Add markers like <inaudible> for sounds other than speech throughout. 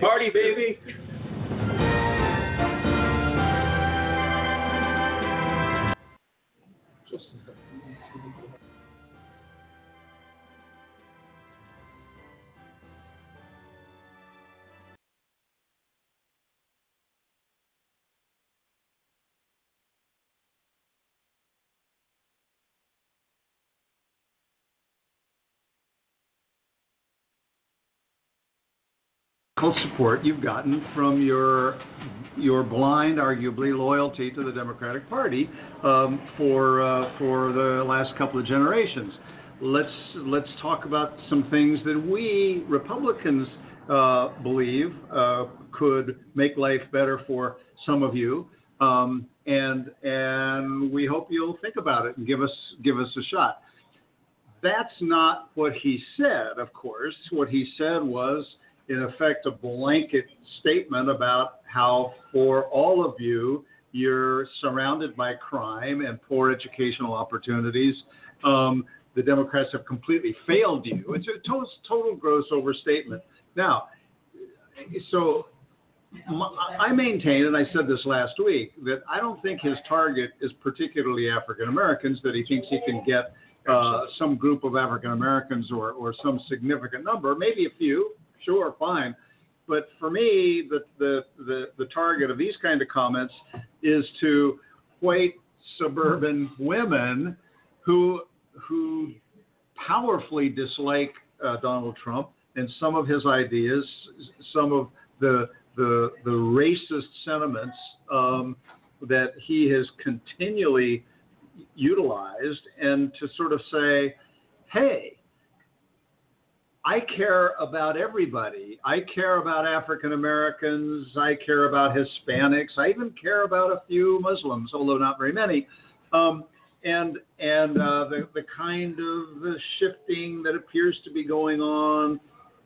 Party, baby. Support you've gotten from your your blind, arguably loyalty to the Democratic Party um, for uh, for the last couple of generations. Let's let's talk about some things that we Republicans uh, believe uh, could make life better for some of you, um, and and we hope you'll think about it and give us give us a shot. That's not what he said, of course. What he said was in effect, a blanket statement about how, for all of you, you're surrounded by crime and poor educational opportunities. Um, the Democrats have completely failed you. It's a total, total gross overstatement. Now, so I maintain, and I said this last week, that I don't think his target is particularly African Americans, that he thinks he can get uh, some group of African Americans or, or some significant number, maybe a few, sure, fine. But for me, the, the, the, the target of these kind of comments is to white suburban women who, who powerfully dislike uh, Donald Trump and some of his ideas, some of the, the, the racist sentiments um, that he has continually utilized, and to sort of say, hey, I care about everybody. I care about African Americans. I care about Hispanics. I even care about a few Muslims, although not very many. Um, and and uh, the the kind of shifting that appears to be going on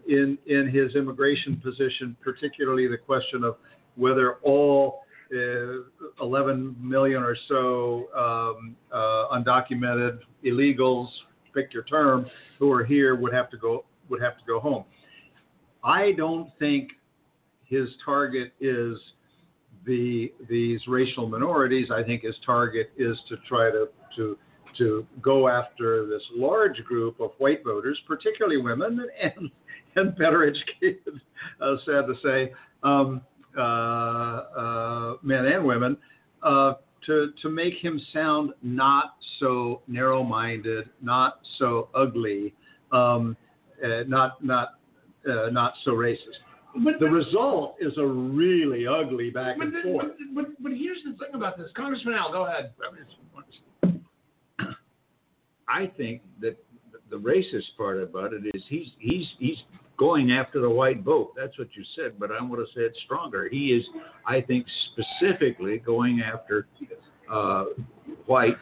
in in his immigration position, particularly the question of whether all uh, 11 million or so um, uh, undocumented illegals, pick your term, who are here would have to go would have to go home. I don't think his target is the these racial minorities. I think his target is to try to to to go after this large group of white voters, particularly women <laughs> and and better educated, uh, sad to say, um, uh, uh, men and women, uh, to to make him sound not so narrow-minded, not so ugly. Um, uh, not not uh, not so racist. But the result is a really ugly back and forth. But, but, but here's the thing about this, Congressman Al, go ahead. <clears throat> I think that the racist part about it is he's he's he's going after the white vote. That's what you said, but I want to say it stronger. He is, I think, specifically going after uh, whites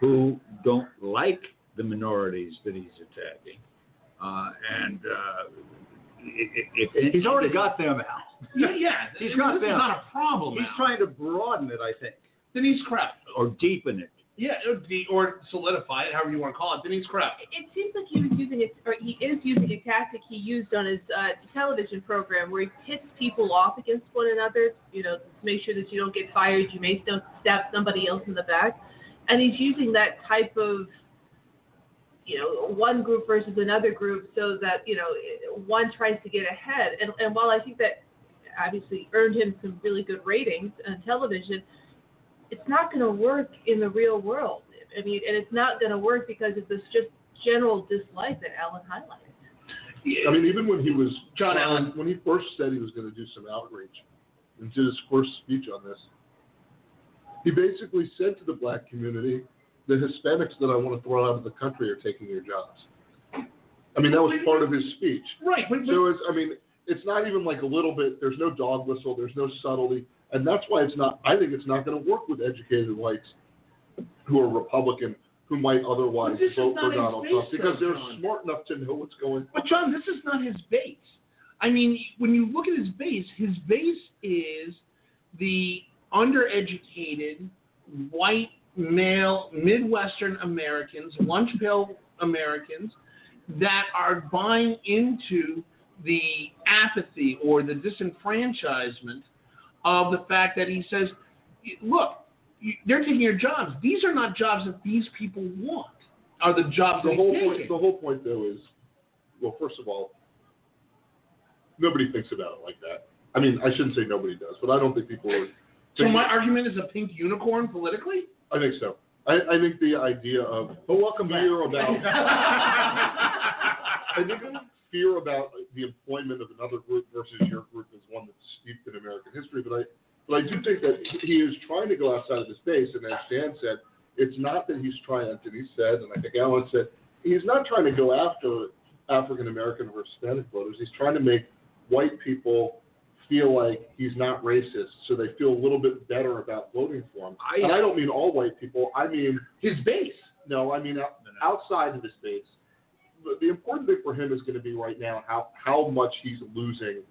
who don't like the minorities that he's attacking uh, and uh, if, if, he's already got them out. Yeah, yeah. he's got this them. Is not a problem. He's Al. trying to broaden it, I think. Then he's crap. Or deepen it. Yeah, or, or solidify it, however you want to call it. Then he's crap. It, seems like he was using it, or he is using a tactic he used on his uh, television program, where he pits people off against one another. You know, to make sure that you don't get fired, you may still stab somebody else in the back, and he's using that type of you know one group versus another group so that you know one tries to get ahead. And and while i think that obviously earned him some really good ratings on television it's not going to work in the real world. I mean and it's not going to work because of this just general dislike that alan highlighted. I mean, even when he was John Allen, when he first said he was going to do some outreach and did his first speech on this, he basically said to the black community, the Hispanics that I want to throw out of the country are taking your jobs. I mean, that was part of his speech. Right. But, so it's, I mean, it's not even like a little bit. There's no dog whistle. There's no subtlety, and that's why it's not. I think it's not going to work with educated whites who are Republican who might otherwise vote for Donald Trump because they're John. smart enough to know what's going on. But John, this is not his base. I mean, when you look at his base, his base is the undereducated white male Midwestern Americans, lunch pail Americans that are buying into the apathy or the disenfranchisement of the fact that he says, look, they're taking your jobs. These are not jobs that these people want. Are the jobs The whole point, the whole point though is, well, first of all, nobody thinks about it like that. I mean, I shouldn't say nobody does, but I don't think people are. So my argument is a pink unicorn politically. I think so. I, I think the idea of But welcome back. fear about <laughs> <laughs> I think fear about the employment of another group versus your group is one that's steeped in American history. But I, but I do think that he is trying to go outside of his base. And as Dan said, it's not that he's trying, and he said, and I think Alan said, he's not trying to go after African American or Hispanic voters. He's trying to make white people feel like he's not racist, so they feel a little bit better about voting for him. I- and I don't mean all white people. I mean His base. no, I mean out, outside of his base. The, the important thing for him is going to be right now how how much he's losing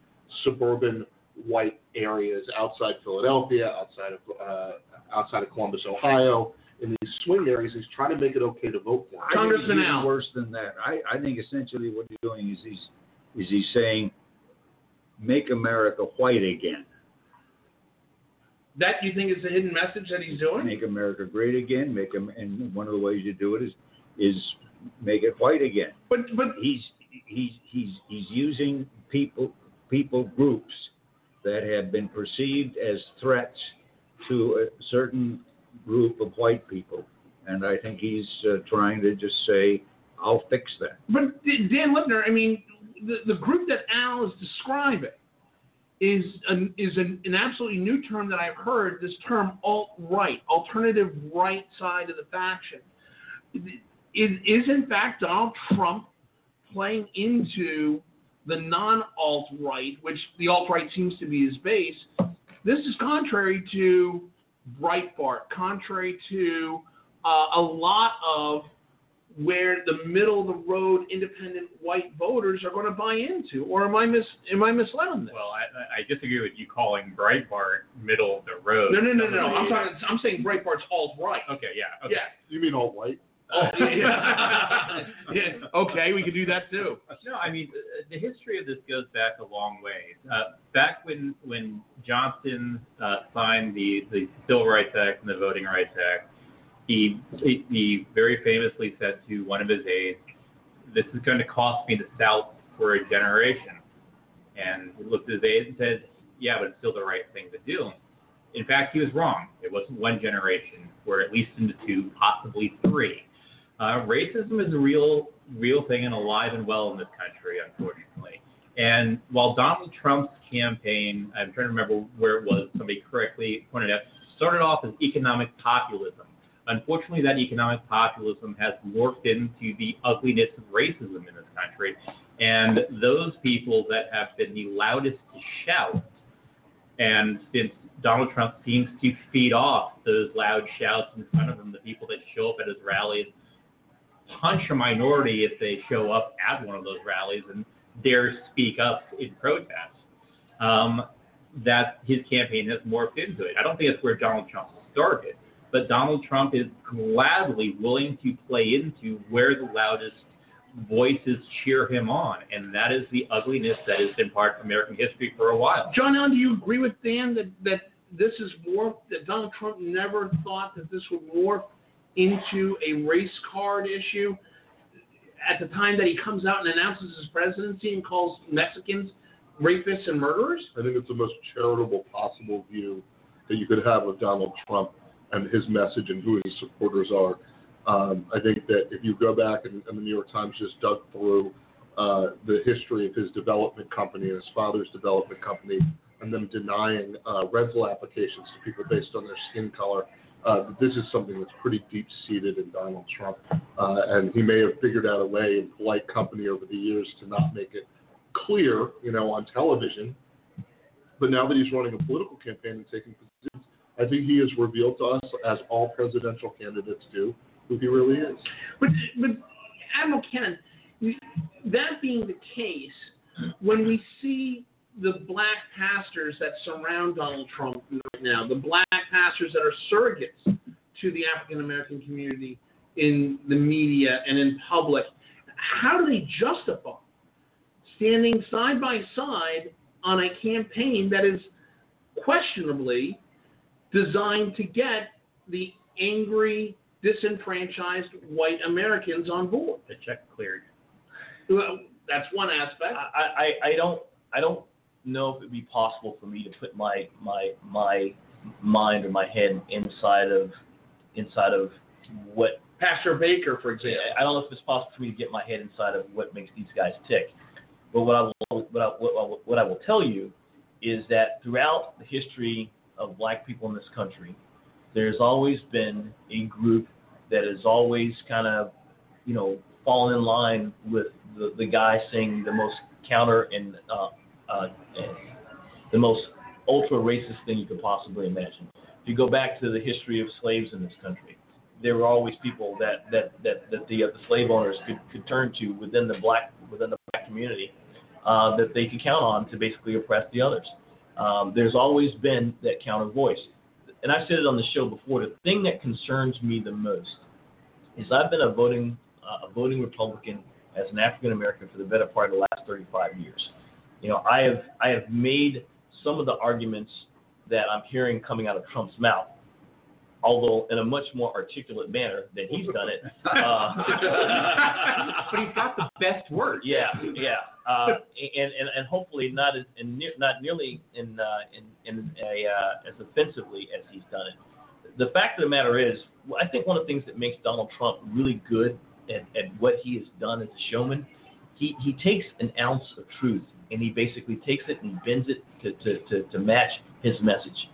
suburban white areas outside Philadelphia, outside of uh, outside of Columbus, Ohio. In these swing areas, he's trying to make it okay to vote for him. I think it's Congressman Al. worse than that. I, I think essentially what he's doing is he's is he's saying, make America white again, That you think is the hidden message that he's doing? make America great again, make him. And one of the ways you do it is is make it white again. But but He's he's he's he's using people people groups that have been perceived as threats to a certain group of white people, and I think he's uh, trying to just say, I'll fix that. But Dan Lipner, I mean, the, the group that Al is describing is an, is an, an absolutely new term that I've heard. This term alt right, alternative right side of the faction, is is in fact Donald Trump playing into the non alt right, which the alt right seems to be his base. This is contrary to Breitbart, contrary to uh, a lot of where the middle of the road independent white voters are going to buy into, or am I mis am I misled on this? Well, I, I disagree with you calling Breitbart middle of the road. no, no, no, no. I'm talking. I'm saying Breitbart's alt right. Okay, yeah. Okay. Yeah. You mean all white? Oh, yeah. yeah. <laughs> Okay, we can do that too. No, I mean uh, the history of this goes back a long way. Uh, back when when Johnson uh, signed the the Civil Rights Act and the Voting Rights Act, he he, very famously said to one of his aides, "This is going to cost me the South for a generation." And he looked at his aide and said, "Yeah, but it's still the right thing to do." In fact, he was wrong. It wasn't one generation. We're at least into two, possibly three. Uh, racism is a real, real thing and alive and well in this country, unfortunately. And while Donald Trump's campaign, I'm trying to remember where it was, somebody correctly pointed out, started off as economic populism. Unfortunately, that economic populism has morphed into the ugliness of racism in this country. And those people that have been the loudest to shout, and since Donald Trump seems to feed off those loud shouts in front of him, the people that show up at his rallies punch a minority if they show up at one of those rallies and dare speak up in protest. Um, that his campaign has morphed into it. I don't think that's where Donald Trump started, but Donald Trump is gladly willing to play into where the loudest voices cheer him on, and that is the ugliness that has been part of American history for a while. John Allen, do you agree with Dan that that this is morph that Donald Trump never thought that this would morph into a race card issue? At the time that he comes out and announces his presidency and calls Mexicans rapists and murderers? I think it's the most charitable possible view that you could have of Donald Trump and his message and who his supporters are. Um, I think that if you go back and, and the New York Times just dug through uh, the history of his development company and his father's development company, and them denying uh, rental applications to people based on their skin color, uh, this is something that's pretty deep seated in Donald Trump. Uh, and he may have figured out a way in polite company over the years to not make it clear, you know, on television. But now that he's running a political campaign and taking I think he has revealed to us, as all presidential candidates do, who he really is. But, but Admiral Kennan, that being the case, when we see the black pastors that surround Donald Trump right now, the black pastors that are surrogates to the African American community in the media and in public, how do they justify standing side by side on a campaign that is questionably designed to get the angry, disenfranchised white Americans on board. The check cleared. Well, that's one aspect. I, I, I don't I don't know if it'd be possible for me to put my my my mind or my head inside of inside of what Pastor Baker, for example. I don't know if it's possible for me to get my head inside of what makes these guys tick. But what I will what I, what, I will- what I will tell you is that throughout the history of black people in this country, there's always been a group that has always kind of, you know, fallen in line with the, the guy saying the most counter and, uh, uh, and the most ultra racist thing you could possibly imagine. If you go back to the history of slaves in this country, there were always people that that that, that the, uh, the slave owners could, could turn to within the black within the black community uh, that they could count on to basically oppress the others. Um, there's always been that counter voice, and I've said it on the show before. The thing that concerns me the most is I've been a voting uh, a voting Republican as an African American for the better part of the last 35 years. You know, I have I have made some of the arguments that I'm hearing coming out of Trump's mouth, although in a much more articulate manner than he's done it. <laughs> Uh, but he's got the best word. yeah, yeah, uh, and, and and hopefully not as and ne- not nearly in uh, in in a uh, as offensively as he's done it. The fact of the matter is, I think one of the things that makes Donald Trump really good at, at what he has done as a showman, he he takes an ounce of truth and he basically takes it and bends it to to, to, to match his message.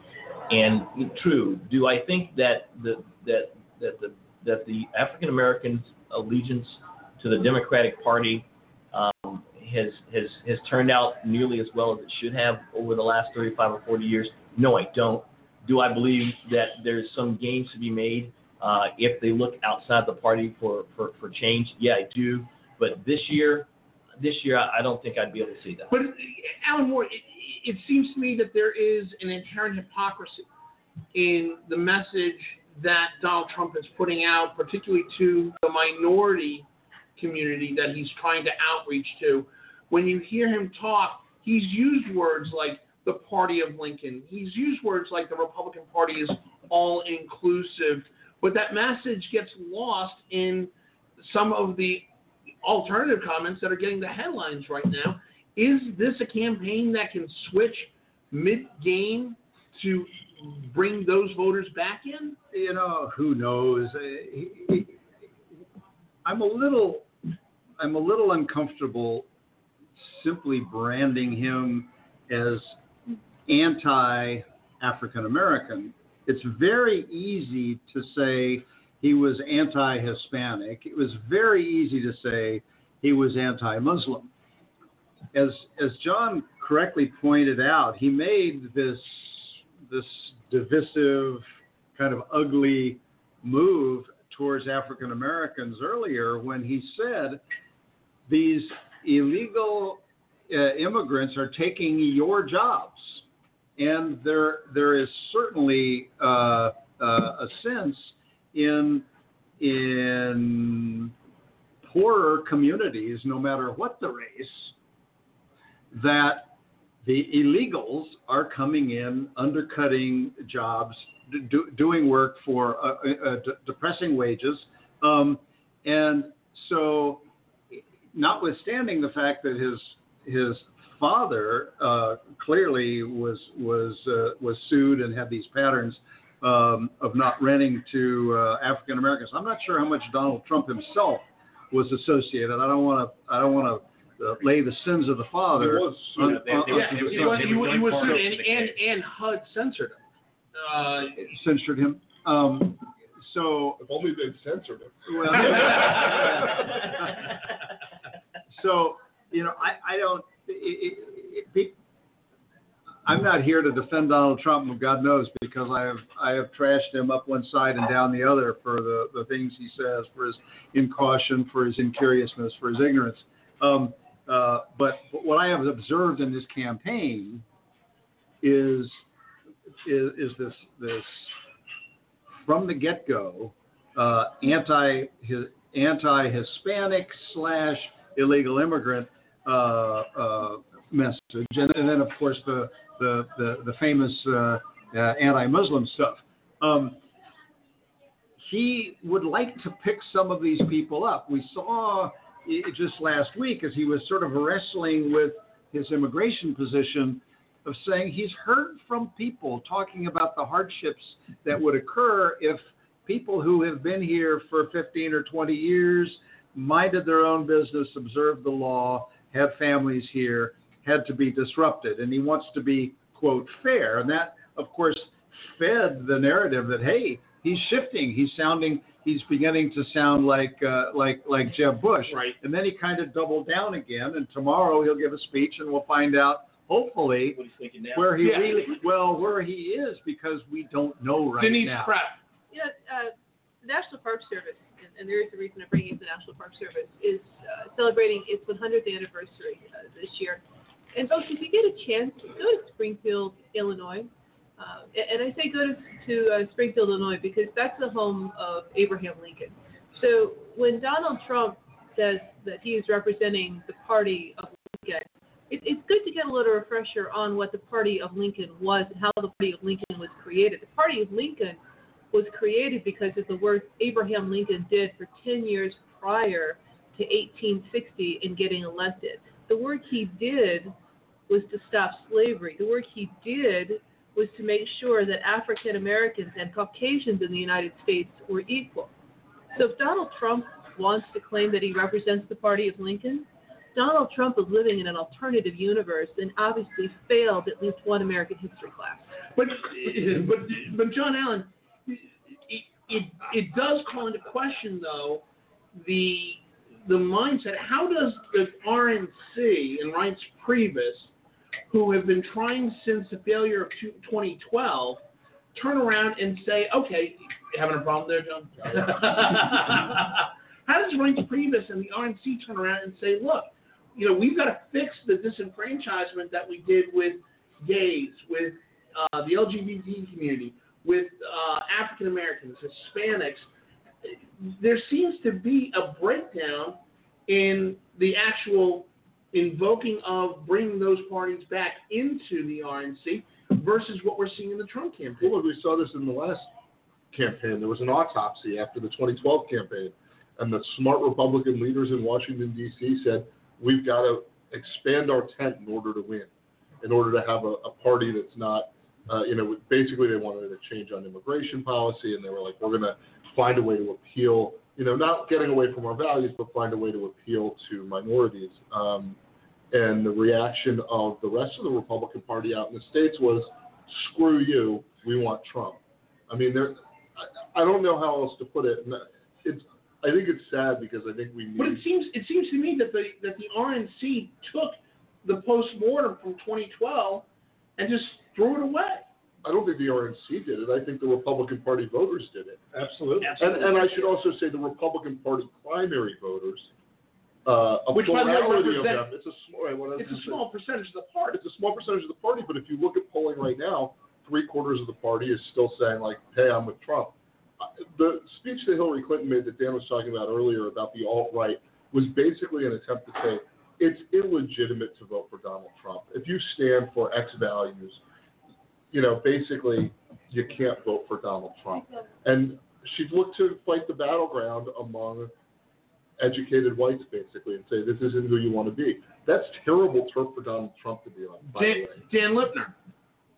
And true, do I think that the that that the that the African Americans' allegiance to the Democratic Party um, has has has turned out nearly as well as it should have over the last 35 or 40 years? No, I don't. Do I believe that there's some gains to be made uh, if they look outside the party for, for, for change? Yeah, I do. But this year, this year, I don't think I'd be able to see that. But Alan Moore, it, it seems to me that there is an inherent hypocrisy in the message that Donald Trump is putting out, particularly to the minority community that he's trying to outreach to. When you hear him talk, he's used words like the party of Lincoln. He's used words like the Republican Party is all inclusive. But that message gets lost in some of the alternative comments that are getting the headlines right now. Is this a campaign that can switch mid game to bring those voters back in? you know, who knows? I'm a little, I'm a little uncomfortable simply branding him as anti-African American. It's very easy to say he was anti-Hispanic. It was very easy to say he was anti-Muslim. As as John correctly pointed out, he made this this divisive kind of ugly move towards African Americans earlier when he said these illegal uh, immigrants are taking your jobs, and there there is certainly uh, uh, a sense in in poorer communities, no matter what the race, that the illegals are coming in, undercutting jobs, do, doing work for uh, uh, d- depressing wages. Um, and so, notwithstanding the fact that his his father uh, clearly was was uh, was sued and had these patterns um, of not renting to uh, African Americans, I'm not sure how much Donald Trump himself was associated. I don't want to I don't want to uh, lay the sins of the father. He was on- sued. They- they on- Yeah, he was, he, was- he was porno sued, for and, and, and HUD censored him. Uh, censored him. Um, so, If only they'd censored him. well, <laughs> so you know, I, I don't. It, it, it, I'm not here to defend Donald Trump, God knows, because I have I have trashed him up one side and down the other for the, the things he says, for his incaution, for his incuriousness, for his ignorance. Um, uh, but, but what I have observed in this campaign is is, is this this from the get go uh, anti anti Hispanic slash illegal immigrant uh, uh, message, and, and then of course the the the, the famous uh, uh, anti-Muslim stuff. Um, he would like to pick some of these people up. We saw just last week as he was sort of wrestling with his immigration position of saying he's heard from people talking about the hardships that would occur if people who have been here for 15 or 20 years minded their own business, observed the law, have families here, had to be disrupted. And he wants to be, quote, fair. And that, of course, fed the narrative that, hey, he's shifting. He's sounding, he's beginning to sound like, uh, like, like Jeb Bush. Right. And then he kind of doubled down again. And tomorrow he'll give a speech and we'll find out, hopefully, What he's thinking now. where he Yeah. really, well, where he is because we don't know right Denise now. You Pratt. know, uh, the National Park Service, and, and there is a reason I'm bringing up the National Park Service, is uh, celebrating its 100th anniversary uh, this year. And folks, if you get a chance, go to Springfield, Illinois. Uh, and I say go to, to uh, Springfield, Illinois, because that's the home of Abraham Lincoln. So when Donald Trump says that he is representing the party of Lincoln, it, it's good to get a little refresher on what the party of Lincoln was and how the party of Lincoln was created. The party of Lincoln was created because of the work Abraham Lincoln did for 10 years prior to 1860 in getting elected. The work he did was to stop slavery. The work he did was to make sure that African Americans and Caucasians in the United States were equal. So if Donald Trump wants to claim that he represents the party of Lincoln, Donald Trump is living in an alternative universe and obviously failed at least one American history class. But but but John Allen, it, it it does call into question though the the mindset. How does the RNC and Reince Priebus, who have been trying since the failure of 2012, turn around and say, okay, having a problem there, John? <laughs> How does Reince Priebus and the RNC turn around and say, look, you know, we've got to fix the disenfranchisement that we did with gays, with uh, the LGBT community, with uh, African Americans, Hispanics. There seems to be a breakdown in the actual invoking of bringing those parties back into the RNC versus what we're seeing in the Trump campaign. Well, we saw this in the last campaign. There was an autopsy after the 2012 campaign, and the smart Republican leaders in Washington D.C. said we've got to expand our tent in order to win, in order to have a, a party that's not, uh, you know, basically they wanted a change on immigration policy, and they were like, we're going to find a way to appeal, you know, not getting away from our values, but find a way to appeal to minorities. Um, and the reaction of the rest of the Republican Party out in the states was, "Screw you, we want Trump." I mean, there. I, I don't know how else to put it. And It's. I think it's sad because I think we need. But it seems it seems to me that the that the RNC took the post mortem from 2012 and just threw it away. I don't think the RNC did it. I think the Republican Party voters did it. Absolutely. And, and I should also say the Republican Party primary voters. Uh, a Which, by the way, plurality of them. It's a small. what I was It's a small percentage of the party. it's a small percentage of the party, but if you look at polling right now, three quarters of the party is still saying like, "Hey, I'm with Trump." Uh, The speech that Hillary Clinton made that Dan was talking about earlier about the alt right was basically an attempt to say it's illegitimate to vote for Donald Trump. If you stand for X values, you know, basically you can't vote for Donald Trump. And she'd look to fight the battleground among educated whites basically and say this isn't who you want to be. That's terrible turf for Donald Trump to be on. By the Dan, way. Dan Lipner.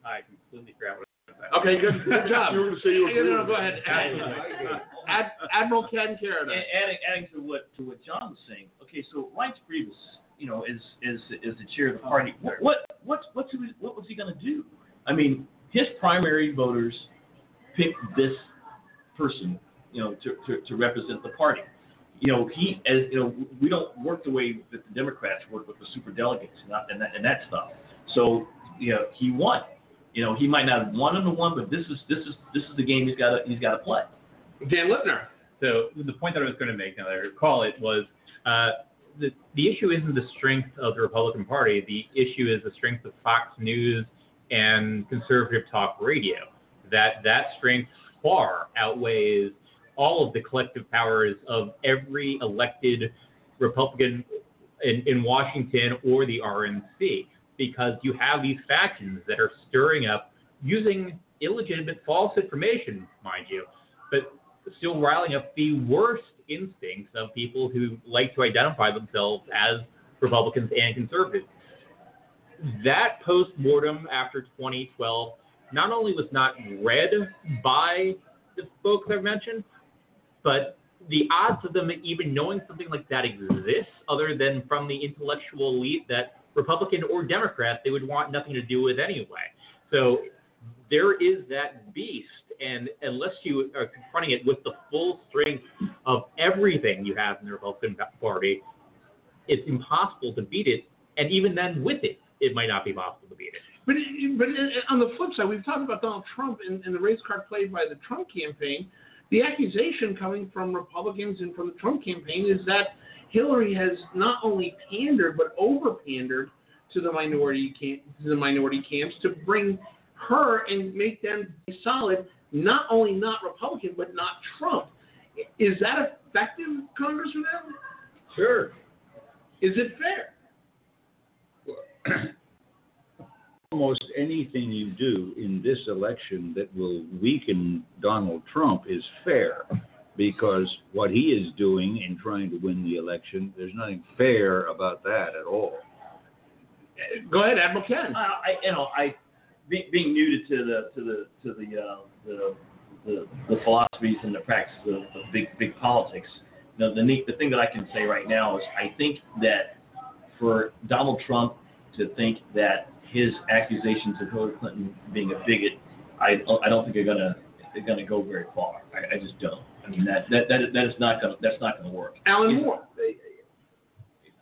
I completely forgot what I was going to. Okay, good, good <laughs> job. You were going to say you Hey, agree no, no, go ahead. <laughs> Ad, Ad, Admiral Ken Carradine. And adding, adding to what to what John was saying. Okay, so Reince Priebus, you know, is is is the chair of the party. What what what's what's he, what was he going to do? I mean, his primary voters picked this person, you know, to, to, to represent the party. You know, he as you know, we don't work the way that the Democrats work with the super delegates and that and that, and that stuff. So you know, he won. You know, he might not have won on the one, but this is this is this is the game he's got to he's got to play. Dan Lipner. So the point that I was going to make, now that I recall it, was uh, the the issue isn't the strength of the Republican Party. The issue is the strength of Fox News and conservative talk radio. That that strength far outweighs all of the collective powers of every elected Republican in, in Washington or the RNC because you have these factions that are stirring up using illegitimate false information, mind you, but still riling up the worst instincts of people who like to identify themselves as Republicans and conservatives. That post mortem after 2012 not only was not read by the folks I've mentioned, but the odds of them even knowing something like that exists, other than from the intellectual elite that Republican or Democrat they would want nothing to do with anyway. So there is that beast, and unless you are confronting it with the full strength of everything you have in the Republican Party, it's impossible to beat it. And even then, with it, it might not be possible to beat it. But but uh, on the flip side, we've talked about Donald Trump and, and the race card played by the Trump campaign. The accusation coming from Republicans and from the Trump campaign is that Hillary has not only pandered but over pandered to the minority camp, to the minority camps to bring her and make them solid, not only not Republican but not Trump. Is that effective, Congressman? Sure. Is it fair? <clears throat> Almost anything you do in this election that will weaken Donald Trump is fair because what he is doing in trying to win the election, there's nothing fair about that at all. Go ahead, Admiral Ken. Uh, I, you know, I be, being new to the to the to the uh, the, the the philosophies and the practices of, of big big politics. You know, the neat the thing that I can say right now is I think that for Donald Trump to think that his accusations of Hillary Clinton being a bigot, I I don't think they're gonna they're gonna go very far. I, I just don't. I mean that that that, that is not gonna that's not gonna work. Alan It's- Moore.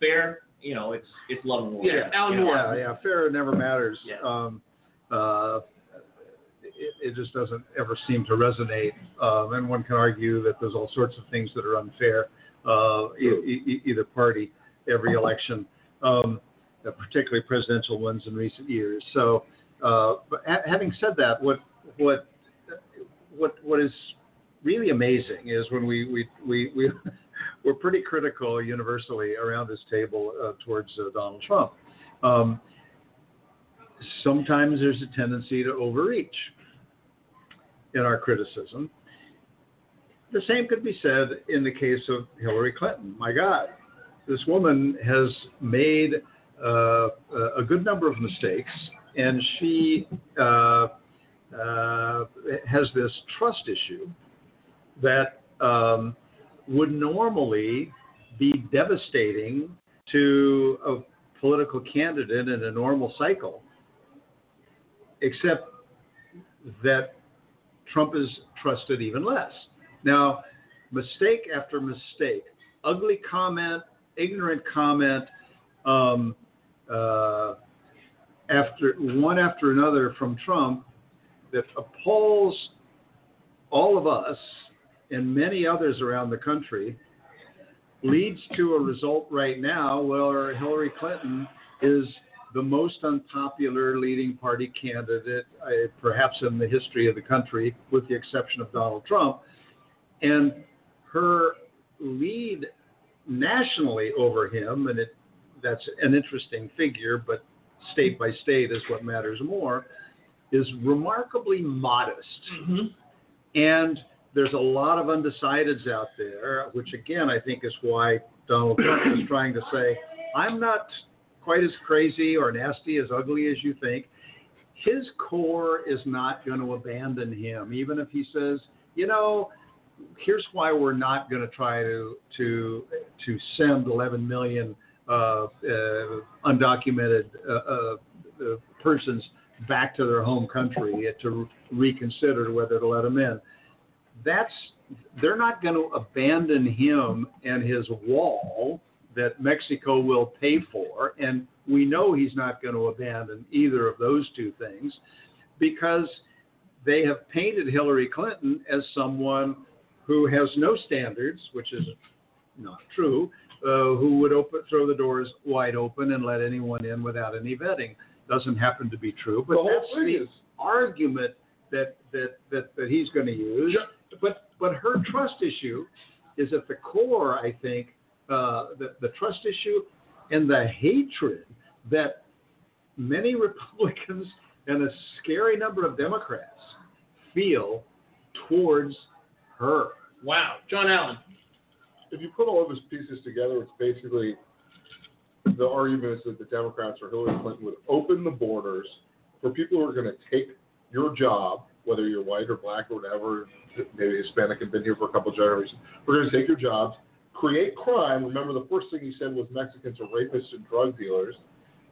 Fair, you know, it's it's love and war. Yeah, Alan You know, Moore. Yeah, yeah, fair never matters. Yeah. Um, uh, it, it just doesn't ever seem to resonate. Um, and one can argue that there's all sorts of things that are unfair, uh, e- e- either party, every election, um, uh, particularly presidential ones in recent years. So, uh, but ha- having said that, what what what what is really amazing is when we we we, we <laughs> we're pretty critical universally around this table uh, towards uh, Donald Trump. Um, sometimes there's a tendency to overreach in our criticism. The same could be said in the case of Hillary Clinton. My God, this woman has made uh, a good number of mistakes, and she uh, uh, has this trust issue that um, would normally be devastating to a political candidate in a normal cycle, except that Trump is trusted even less. Now, mistake after mistake, ugly comment, ignorant comment, um, after one after another from Trump that appalls all of us and many others around the country leads to a result right now where Hillary Clinton is the most unpopular leading party candidate, uh, perhaps in the history of the country, with the exception of Donald Trump. And her lead nationally over him, and it, that's an interesting figure, but state by state is what matters more, is remarkably modest. Mm-hmm. And there's a lot of undecideds out there, which again I think is why Donald Trump is trying to say, I'm not quite as crazy or nasty as ugly as you think. His core is not going to abandon him, even if he says, you know, here's why we're not going to try to to to send 11 million undocumented uh, uh, uh, persons back to their home country to reconsider whether to let them in. That's they're not going to abandon him and his wall that Mexico will pay for, and we know he's not going to abandon either of those two things because they have painted Hillary Clinton as someone who has no standards, which is not true, uh, who would open, throw the doors wide open and let anyone in without any vetting. Doesn't happen to be true, but the whole that's thing the is argument that that that, that he's going to use. Ju- But but her trust issue is at the core. I think uh, the the trust issue and the hatred that many <laughs> Republicans and a scary number of Democrats feel towards her. Wow, John Allen. If you put all of his pieces together, it's basically the argument is that the Democrats or Hillary Clinton would open the borders for people who are going to take your job, whether you're white or black or whatever, maybe Hispanic and been here for a couple of generations. We're going to take your jobs, create crime. Remember, the first thing he said was Mexicans are rapists and drug dealers,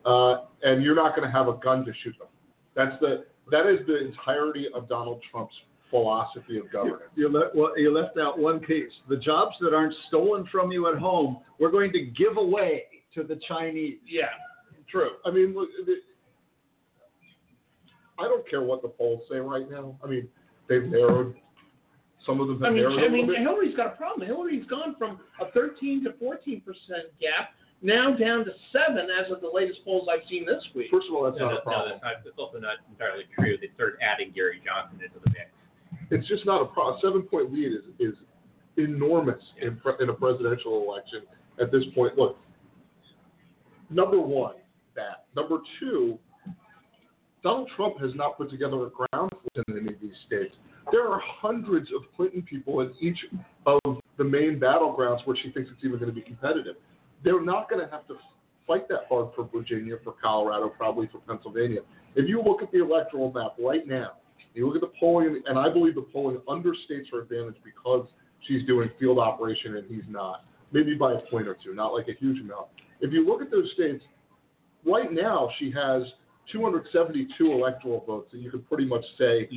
uh, and you're not going to have a gun to shoot them. That's the that is the entirety of Donald Trump's philosophy of governance. You, le- well, you left out one piece. The jobs that aren't stolen from you at home, we're going to give away to the Chinese. Yeah, true. I mean, I don't care what the polls say right now. I mean, they've narrowed. Some of them have I mean, narrowed I a mean, little bit. Hillary's got a problem. Hillary's gone from a 13 to 14 percent gap now down to seven as of the latest polls I've seen this week. First of all, that's No, not no, a problem. that's, not, that's also not entirely true. They started adding Gary Johnson into the mix. It's just not a problem. Seven point lead is is enormous in pre- in a presidential election at this point. Look, number one, that. Number two, Donald Trump has not put together a ground force in any of these states. There are hundreds of Clinton people in each of the main battlegrounds where she thinks it's even going to be competitive. They're not going to have to fight that hard for Virginia, for Colorado, probably for Pennsylvania. If you look at the electoral map right now, you look at the polling, and I believe the polling understates her advantage because she's doing field operation and he's not. Maybe by a point or two, not like a huge amount. If you look at those states, right now she has 272 electoral votes that you could pretty much say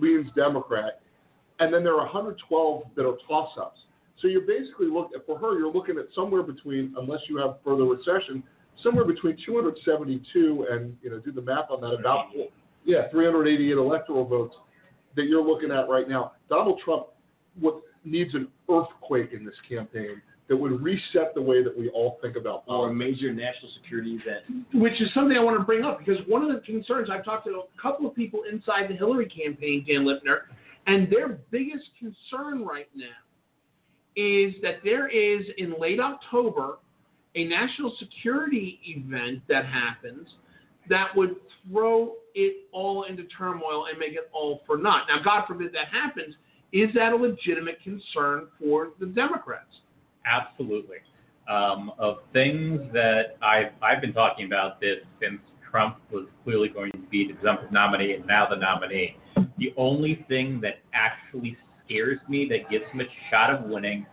leans Democrat, and then there are 112 that are toss-ups. So you're basically looking for her. You're looking at somewhere between, unless you have further recession, somewhere between 272 and you know do the math on that about yeah 388 electoral votes that you're looking at right now. Donald Trump what needs an earthquake in this campaign that would reset the way that we all think about Or a politics. major national security event. which is something I want to bring up because one of the concerns I've talked to a couple of people inside the Hillary campaign, Dan Lipner, and their biggest concern right now is that there is in late October a national security event that happens that would throw it all into turmoil and make it all for naught. Now, God forbid that happens. Is that a legitimate concern for the Democrats? Absolutely. Um, of things that I've, I've been talking about this since Trump was clearly going to be the presumptive nominee and now the nominee. The only thing that actually scares me that gives him a shot of winning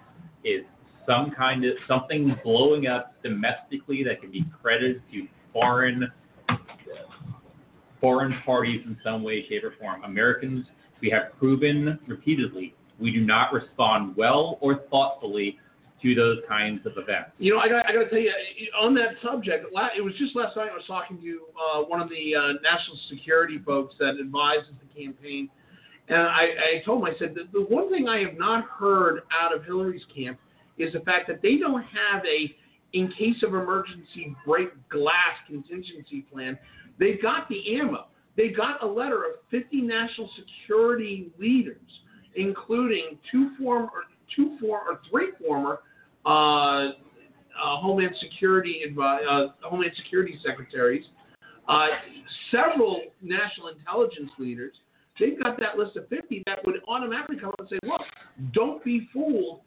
is some kind of something blowing up domestically that can be credited to foreign foreign parties in some way, shape, or form. Americans, we have proven repeatedly, we do not respond well or thoughtfully to those kinds of events. You know, I got, I got to tell you, on that subject, it was just last night I was talking to uh, one of the uh, national security folks that advises the campaign, and I, I told him, I said, the, the one thing I have not heard out of Hillary's camp is the fact that they don't have a, in case of emergency, break glass contingency plan. They've got the ammo. They got a letter of 50 national security leaders, including two former, two former, or three former uh, uh, Homeland Security uh, Homeland Security secretaries, uh, several national intelligence leaders. They've got that list of 50 that would automatically come up and say, "Look, don't be fooled.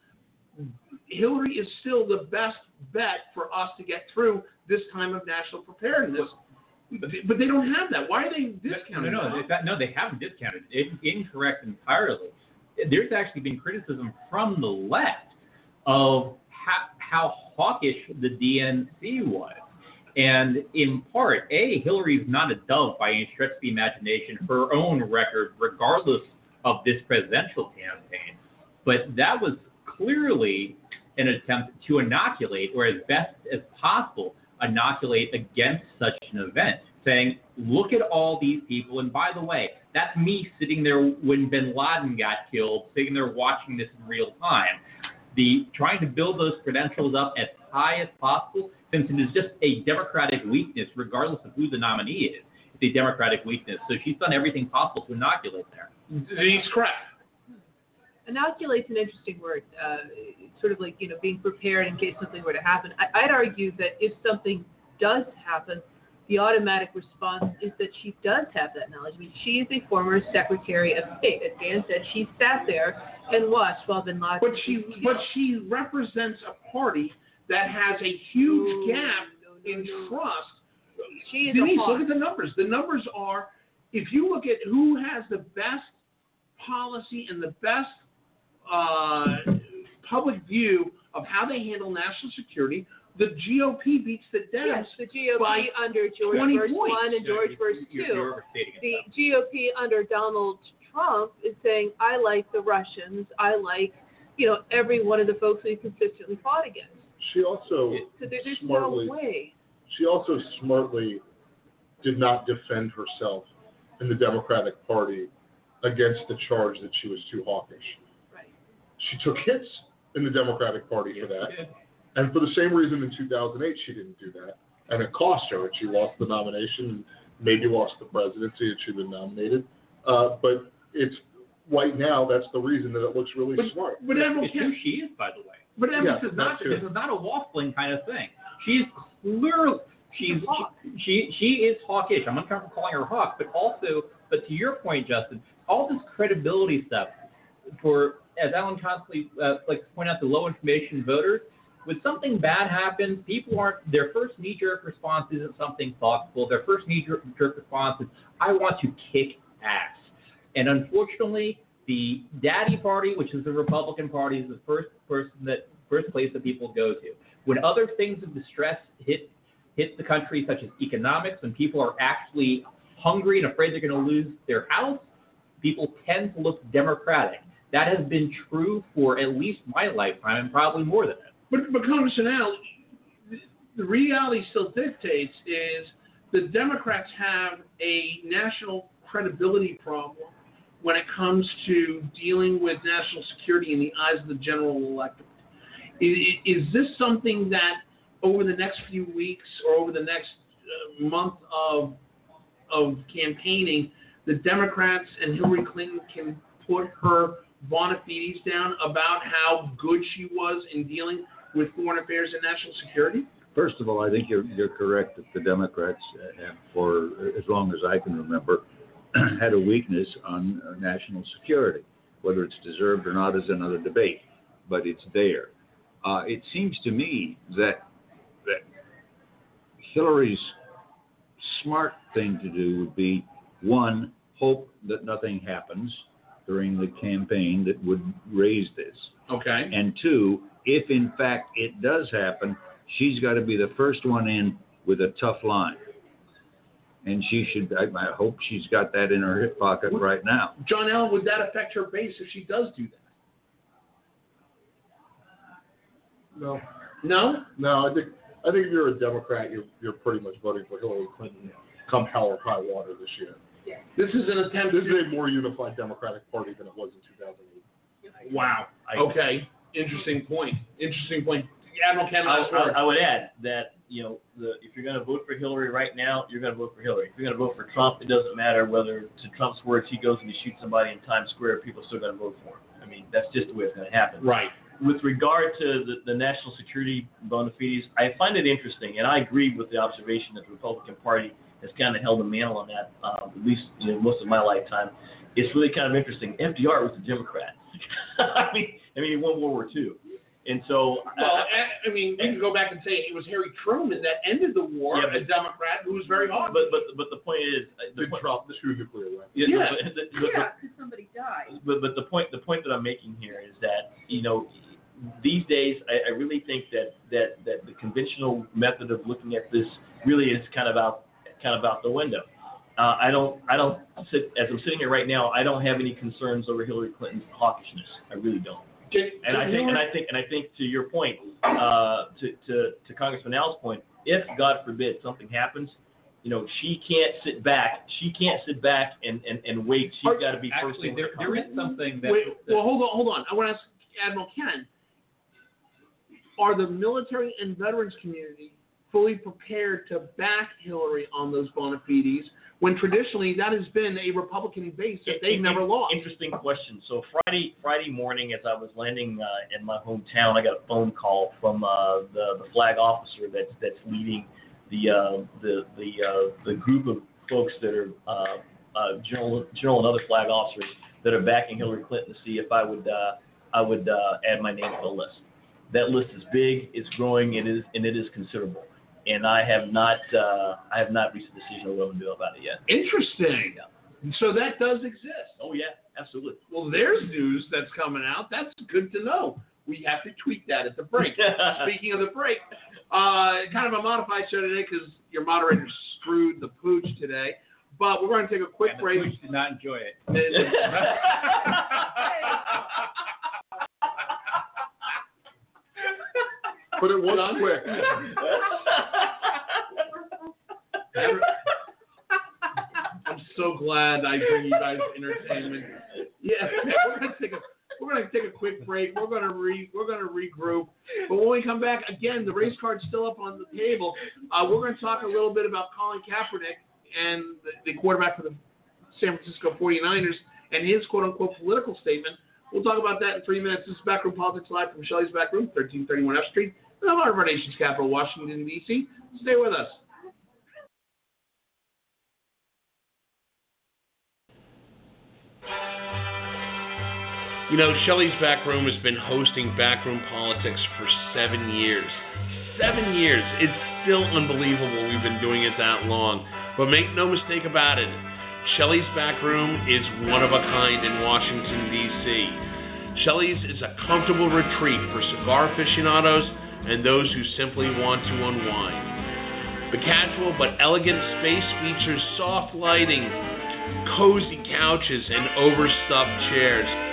Hillary is still the best bet for us to get through this time of national preparedness." But they, but they don't have that. Why are they discounting? No, no, that? no, they haven't discounted it. It's incorrect entirely. There's actually been criticism from the left of how, how hawkish the DNC was. And in part, A, Hillary's not a dove by any stretch of the imagination, her own record, regardless of this presidential campaign. But that was clearly an attempt to inoculate, or as best as possible, inoculate against such an event, saying, look at all these people, and by the way, that's me sitting there when bin Laden got killed, sitting there watching this in real time. The trying to build those credentials up as high as possible, since it is just a democratic weakness, regardless of who the nominee is. It's a democratic weakness. So she's done everything possible to inoculate there. He's correct. Inoculate's an interesting word. Uh, sort of like you know being prepared in case something were to happen. I, I'd argue that if something does happen, the automatic response is that she does have that knowledge. I mean, she is a former Secretary of State. As Dan said, she sat there and watched while Bin Laden. But she, but she represents a party that has a huge No, gap no, no, in no. trust. She is Denise, look at the numbers. The numbers are, if you look at who has the best policy and the best uh, public view of how they handle national security, the GOP beats the Dems. Yes, the GOP by under George Bush points. one and George Bush you're, two. You're the though. GOP under Donald Trump is saying, I like the Russians, I like, you know, every one of the folks we consistently fought against. She also So there, there's Smartly. no way. she also smartly did not defend herself in the Democratic Party against the charge that she was too hawkish. Right. She took hits in the Democratic Party for that. And for the same reason in 2008, she didn't do that. And it cost her, and she lost the nomination, and maybe lost the presidency if she'd been nominated. Uh, but it's right now, that's the reason that it looks really But, smart. but Admiral It's who she is, by the way. but Admiral, Yeah. This is not that this is not a waffling kind of thing. She's clearly she's she, she she is hawkish. I'm not calling her hawk, but also but to your point, Justin, all this credibility stuff for as Alan constantly uh, likes to point out the low information voters. When something bad happens, people aren't their first knee jerk response isn't something thoughtful. Their first knee jerk response is I want to kick ass. And unfortunately, the daddy party, which is the Republican Party, is the first person that first place that people go to. When other things of distress hit hit the country, such as economics, when people are actually hungry and afraid they're going to lose their house, people tend to look Democratic. That has been true for at least my lifetime, and probably more than that. but, but Congressman the- reality still dictates is the Democrats have a national credibility problem when it comes to dealing with national security in the eyes of the general electorate. Is, is this something that over the next few weeks or over the next uh, month of of campaigning, the Democrats and Hillary Clinton can put her bona fides down about how good she was in dealing with foreign affairs and national security? First of all, I think you're, you're correct that the Democrats, uh, have for as long as I can remember, <clears throat> had a weakness on uh, national security. Whether it's deserved or not is another debate, but it's there. Uh, it seems to me that that Hillary's smart thing to do would be one, hope that nothing happens during the campaign that would raise this. Okay. And two, if in fact it does happen, she's got to be the first one in with a tough line. And she should, I, I hope she's got that in her hip pocket right now. John L., would that affect her base if she does do that? No, No? no, I think I think if you're a Democrat, you're you're pretty much voting for Hillary Clinton, come hell or high water this year. This is an attempt This to. is a more unified Democratic Party than it was in 2008. Wow. I- Okay. Interesting point. Interesting point. Admiral Ken, I, I. I would add that you know the, if you're going to vote for Hillary right now, you're going to vote for Hillary. If you're going to vote for Trump, it doesn't matter whether, to Trump's words, he goes and he shoots somebody in Times Square. People are still going to vote for him. I mean, that's just the way it's going to happen. Right. With regard to the, the national security bona fides, I find it interesting, and I agree with the observation that the Republican Party has kind of held the mantle on that, uh, at least you know most of my lifetime. It's really kind of interesting. FDR was a Democrat. <laughs> I mean, I mean, he won World War II, and so Well, uh, I I mean, we can go back and say it was Harry Truman that ended the war, Yeah, a Democrat who was very hard. But but but the point is, uh, the Did point, Trump two nuclear weapons? yeah, Yeah. But, but, Yeah, because somebody died. but but the point the point that I'm making here is that you know these days I, I really think that that that the conventional method of looking at this really is kind of out kind of out the window. Uh, I don't I don't sit as I'm sitting here right now. I don't have any concerns over Hillary Clinton's hawkishness. I really don't. Can- And I think, you- and I think, and I think, to your point, uh, to, to to Congressman Al's point, if God forbid something happens, you know, she can't sit back. She can't sit back and and, and wait. She's got to be first. Actually, in there, to there come. is something that, Wait, that well, hold on, hold on. I want to ask Admiral Ken: Are the military and veterans community fully prepared to back Hillary on those bona fides when traditionally that has been a Republican base that they've never lost. Interesting question. So Friday Friday morning, as I was landing uh, in my hometown, I got a phone call from uh, the the flag officer that's that's leading the uh, the the uh, the group of folks that are uh, uh, general general and other flag officers that are backing Hillary Clinton to see if I would uh, I would uh, add my name to the list. That list is big, it's growing, it is and it is considerable. And I have not uh, I have not reached a decision on what I'm gonna do about it yet. Interesting. Yeah. So that does exist. Oh yeah, absolutely. Well, there's news that's coming out. That's good to know. We have to tweet that at the break. <laughs> Speaking of the break, uh, kind of a modified show today because your moderator screwed the pooch today. But we're going to take a quick and the break. Pooch did not enjoy it. <laughs> <laughs> Put it was quick. <laughs> I'm so glad I bring you guys entertainment. Yeah, we're gonna take a we're gonna take a quick break. We're gonna re we're gonna regroup. But when we come back, again, the race card's still up on the table. Uh, we're gonna talk a little bit about Colin Kaepernick and the, the quarterback for the San Francisco 49ers and his quote unquote political statement. We'll talk about that in three minutes. This is Backroom Politics Live from Shelley's Backroom, 1331 F Street, in the heart of our nation's capital, Washington, D.C. Stay with us. You know, Shelley's Backroom has been hosting Backroom Politics for seven years. Seven years. It's still unbelievable we've been doing it that long. But make no mistake about it, Shelley's Backroom is one of a kind in Washington, D.C. Shelley's is a comfortable retreat for cigar aficionados and those who simply want to unwind. The casual but elegant space features soft lighting, cozy couches, and overstuffed chairs.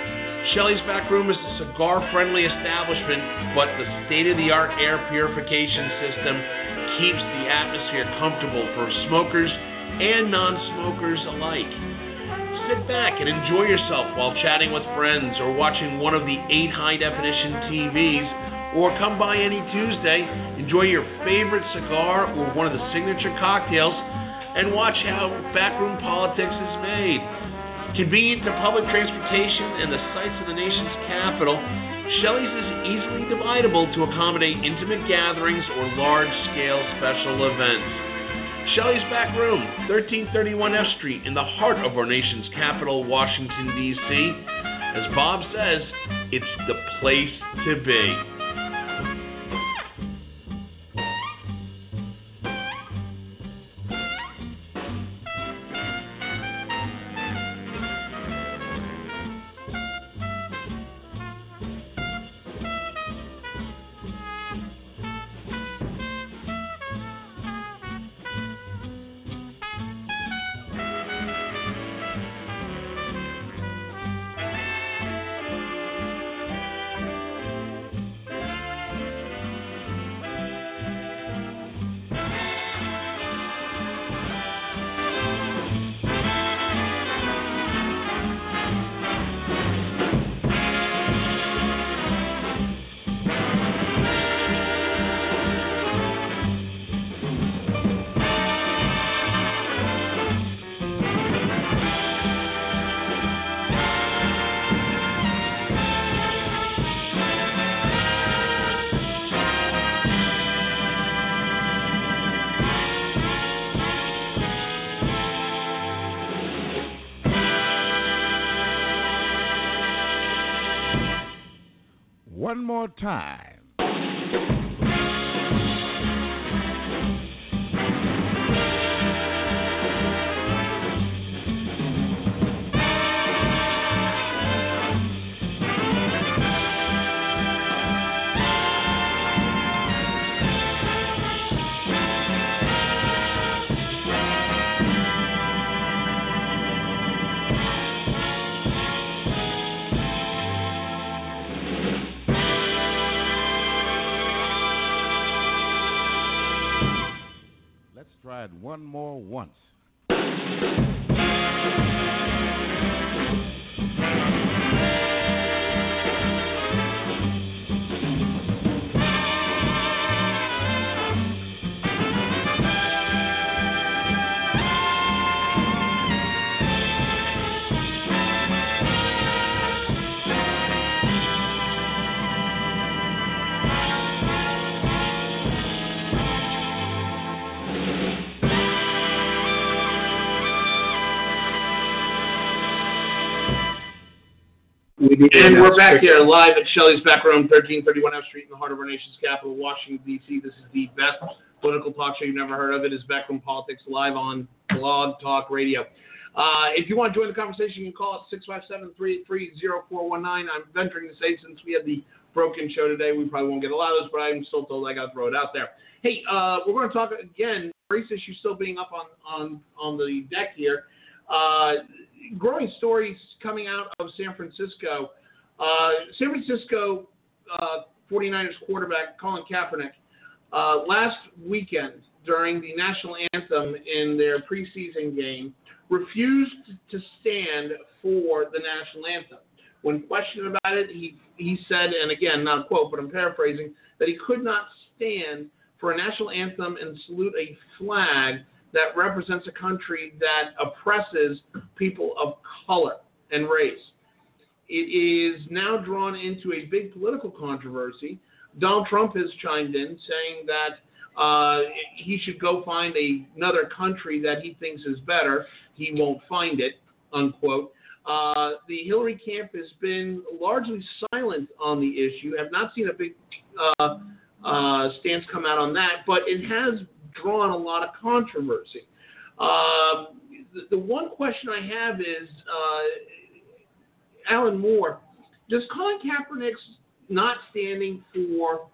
Shelley's Back Room is a cigar friendly establishment, but the state of the art air purification system keeps the atmosphere comfortable for smokers and non smokers alike. Sit back and enjoy yourself while chatting with friends or watching one of the eight high definition TVs, or come by any Tuesday, enjoy your favorite cigar or one of the signature cocktails, and watch how backroom politics is made. Convenient to public transportation and the sites of the nation's capital, Shelley's is easily dividable to accommodate intimate gatherings or large scale special events. Shelley's Back Room, 1331 F Street, in the heart of our nation's capital, Washington, D.C. As Bob says, it's the place to be. Time. And we're back here live at Shelley's Back Room, 1331 F Street in the heart of our nation's capital, Washington, D.C. This is the best political talk show you've never heard of. It is Backroom Politics live on Blog Talk Radio. Uh, if you want to join the conversation, you can call us 657-383-0419. I'm venturing to say since we had the broken show today, we probably won't get a lot of those, but I'm still told I got to throw it out there. Hey, uh, we're going to talk again, race issue still being up on, on, on the deck here. Uh, growing stories coming out of San Francisco. Uh, San Francisco uh, 49ers quarterback Colin Kaepernick uh, last weekend during the national anthem in their preseason game refused to stand for the national anthem. When questioned about it, he, he said, and again, not a quote, but I'm paraphrasing, that he could not stand for a national anthem and salute a flag that represents a country that oppresses people of color and race. It is now drawn into a big political controversy. Donald Trump has chimed in saying that uh, he should go find a, another country that he thinks is better. He won't find it, unquote. Uh, the Hillary camp has been largely silent on the issue. I've not seen a big uh, uh, stance come out on that, but it has drawn a lot of controversy. Um, the, the, one question I have is, uh, Alan Moore, does Colin Kaepernick's not standing for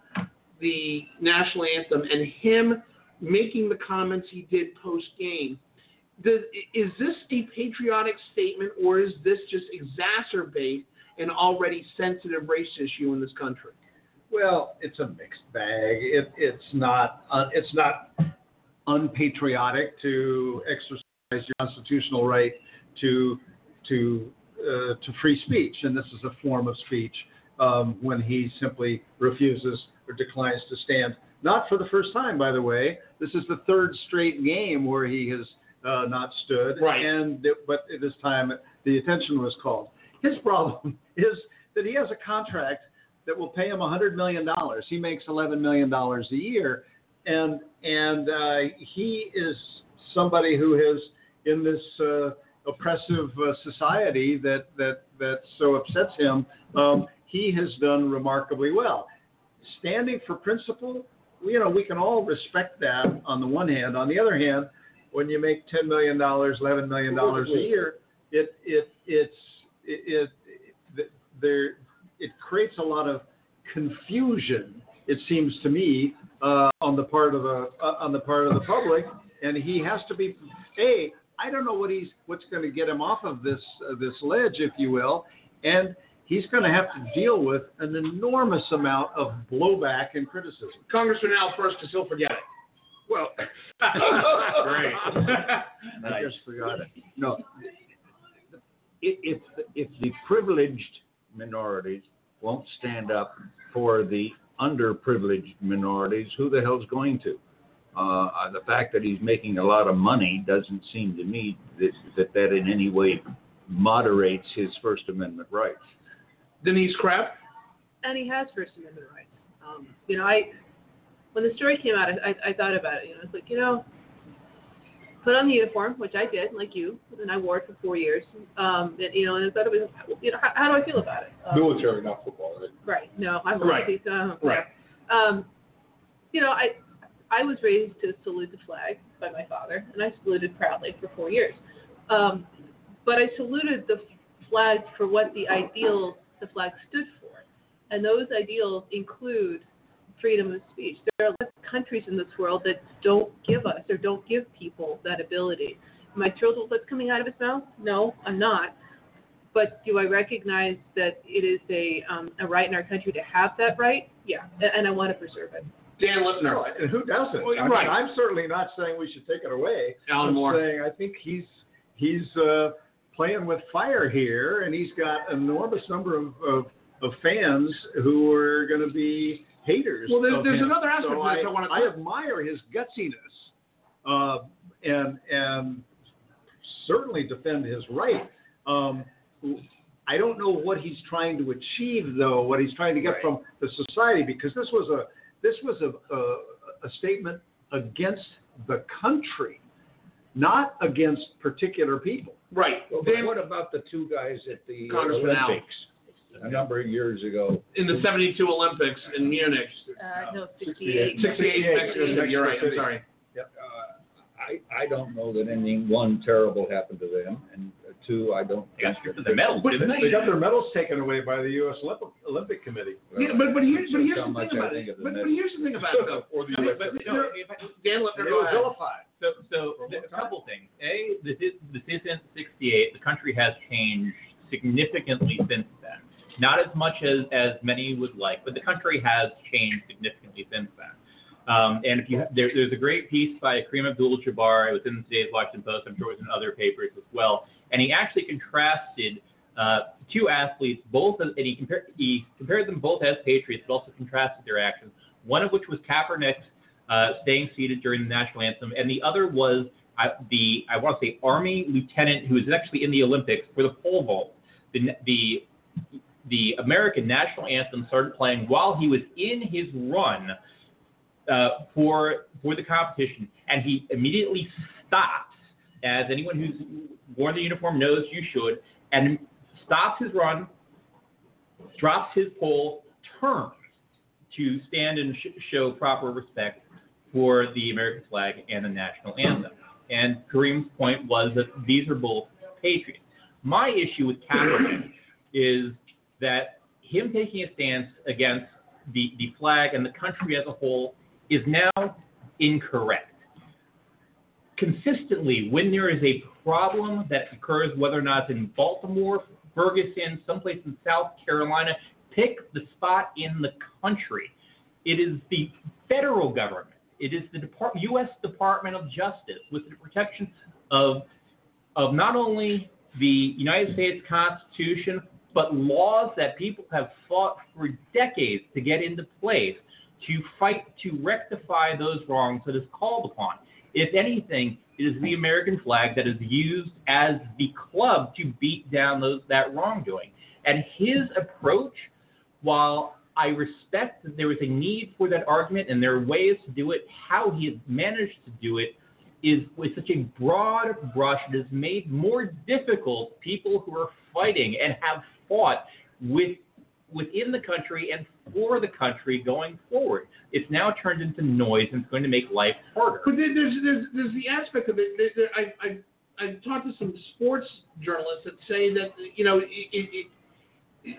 the national anthem and him making the comments he did post game, is this a patriotic statement or is this just exacerbate an already sensitive race issue in this country? Well, it's a mixed bag. It, it's not. Uh, it's not unpatriotic to exercise your constitutional right to to uh, to free speech, and this is a form of speech um, when he simply refuses or declines to stand. Not for the first time, by the way. This is the third straight game where he has uh, not stood, right. and but this time the attention was called. His problem <laughs> is that he has a contract that will pay him $100 million. He makes $11 million a year and and uh, he is somebody who has in this uh, oppressive uh, society that that that so upsets him. Um, he has done remarkably well. Standing for principle, you know, we can all respect that on the one hand. On the other hand, when you make ten million dollars, eleven million dollars a year, it it it's it, it there it creates a lot of confusion. It seems to me uh, on the part of the uh, on the part of the public, and he has to be a. I don't know what he's what's going to get him off of this uh, this ledge, if you will, and he's going to have to deal with an enormous amount of blowback and criticism. Congressman Al First, to still forget it. Well, <laughs> great. I just forgot it. No, if if the privileged minorities won't stand up for the underprivileged minorities, who the hell's going to? Uh, the fact that he's making a lot of money doesn't seem to me that that, that in any way moderates his First Amendment rights. Denise Krepp? And he has First Amendment rights. Um, you know, I when the story came out, I, I, I thought about it. You know, it's like you know, put on the uniform, which I did, like you, and I wore it for four years. Um, and, you know, and I thought it was, you know, how, how do I feel about it? Um, Military, not football, right? Right. No, I'm Right. Right. Um, you know, I I was raised to salute the flag by my father, and I saluted proudly for four years. Um, but I saluted the flag for what the ideals the flag stood for, and those ideals include freedom of speech. There are lots of countries in this world that don't give us or don't give people that ability. Am I thrilled with what's coming out of his mouth? No, I'm not. But do I recognize that it is a um, a right in our country to have that right? Yeah, a- and I want to preserve it. Dan Lipner. No, and who doesn't? Well, you're I mean, right. I'm certainly not saying we should take it away. Alan I'm Moore. saying I think he's he's uh, playing with fire here, and he's got an enormous number of, of, of fans who are going to be haters. Well, there's- of there's him. another aspect so to this I, I wanna- I admire his gutsiness, uh, and and certainly defend his right. Um, I don't know what he's trying to achieve, though. What he's trying to get Right. from the society, because this was a this was a, a, a statement against the country, not against particular people. Right. Well, Dan, but what about the two guys at the Congressman Al. Olympics? A number of years ago. in the '72 Olympics in Munich. Uh, no, 68. 68. 68 Mexico City. You're right. I'm sorry. Uh, I, I don't know that anything, one, terrible happened to them, and uh, two, I don't. They got think stripped of that the medals, But didn't they- they? They got their medals taken away by the U.S. Olympic, Olympic Committee. Yeah, but but here's but here's How the much thing about think it. of the But, but Mets. here's the thing about it though. <laughs> Or the I mean, US. but No, if I- Dan Lipner, They go were ahead. vilified. So, so a couple things. A, this is this isn't '68. The country has changed significantly since then. Not as much as as many would like, but the country has changed significantly since then. Um, and if you there, there's a great piece by Kareem Abdul-Jabbar. It was in today's Washington Post. I'm sure it was in other papers as well. And he actually contrasted uh, two athletes, both, and he compared he compared them both as patriots, but also contrasted their actions. One of which was Kaepernick's uh, staying seated during the national anthem, and the other was the I want to say Army lieutenant who was actually in the Olympics for the pole vault. The the the American national anthem started playing while he was in his run uh, for for the competition, and he immediately stops, as anyone who's worn the uniform knows you should, and stops his run, drops his pole, turns to stand and sh- show proper respect for the American flag and the national anthem. And Kareem's point was that these are both patriots. My issue with Kaepernick is that him taking a stance against the, the flag and the country as a whole is now incorrect. Consistently, when there is a problem that occurs, whether or not it's in Baltimore, Ferguson, someplace in South Carolina, pick the spot in the country. It is the federal government. It is the Depart- U.S. Department of Justice with the protection of of not only the United States Constitution, but laws that people have fought for decades to get into place to fight to rectify those wrongs that is called upon. If anything, it is the American flag that is used as the club to beat down those that wrongdoing. And his approach, while I respect that there is a need for that argument and there are ways to do it, how he has managed to do it is with such a broad brush, it has made more difficult people who are fighting and have fought with within the country and for the country going forward. It's now turned into noise and it's going to make life harder. But there's there's there's the aspect of it. There, I I I talked to some sports journalists that say that you know it, it, it,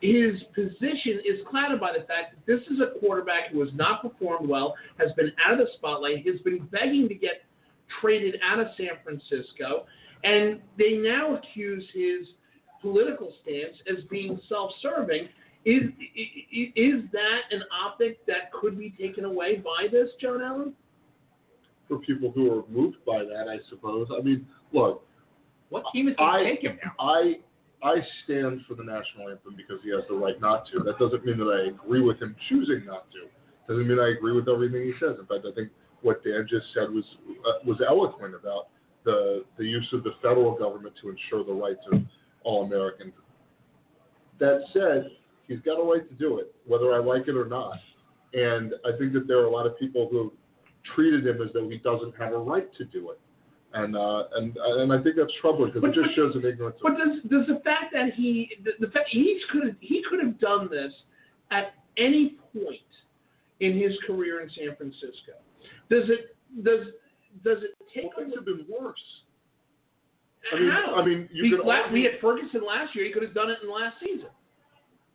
his position is clouded by the fact that this is a quarterback who has not performed well, has been out of the spotlight, has been begging to get traded out of San Francisco, and they now accuse his political stance as being self-serving. Is i- i- is that an optic that could be taken away by this, John Allen? For people who are moved by that, I suppose. I mean, look, What team is going I- to take him now? I I stand for the national anthem because he has the right not to. That doesn't mean that I agree with him choosing not to. Doesn't mean I agree with everything he says. In fact, I think what Dan just said was uh, was eloquent about the the use of the federal government to ensure the rights of all Americans. That said, he's got a right to do it, whether I like it or not. And I think that there are a lot of people who treated him as though he doesn't have a right to do it. And uh, and and I think that's troubling because it But- just shows an ignorance. But does does the fact that he the, the fact he could have he could have done this at any point in his career in San Francisco? Does it does does it take Well, things have been worse. I mean, how? I mean, you we, could la- argue- we had Ferguson last year. He could have done it in last season.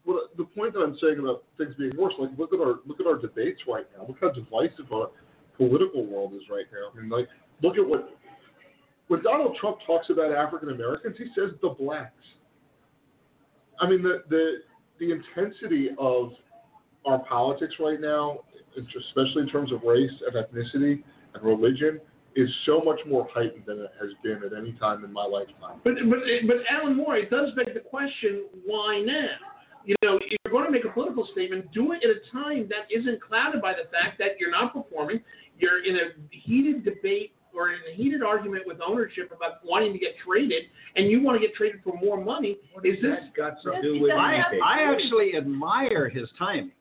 Well, the point that I'm saying about things being worse, like look at our look at our debates right now. Look how divisive our political world is right now. I mean, like look at what when Donald Trump talks about African Americans, he says the blacks. I mean, the the the intensity of our politics right now, especially in terms of race and ethnicity and religion, is so much more heightened than it has been at any time in my lifetime. But but but Alan Moore, it does beg the question: Why now? You know, if you're going to make a political statement, do it at a time that isn't clouded by the fact that you're not performing. You're in a heated debate or in a heated argument with ownership about wanting to get traded, and you want to get traded for more money. Is this got to do with I, anything. I actually admire his timing.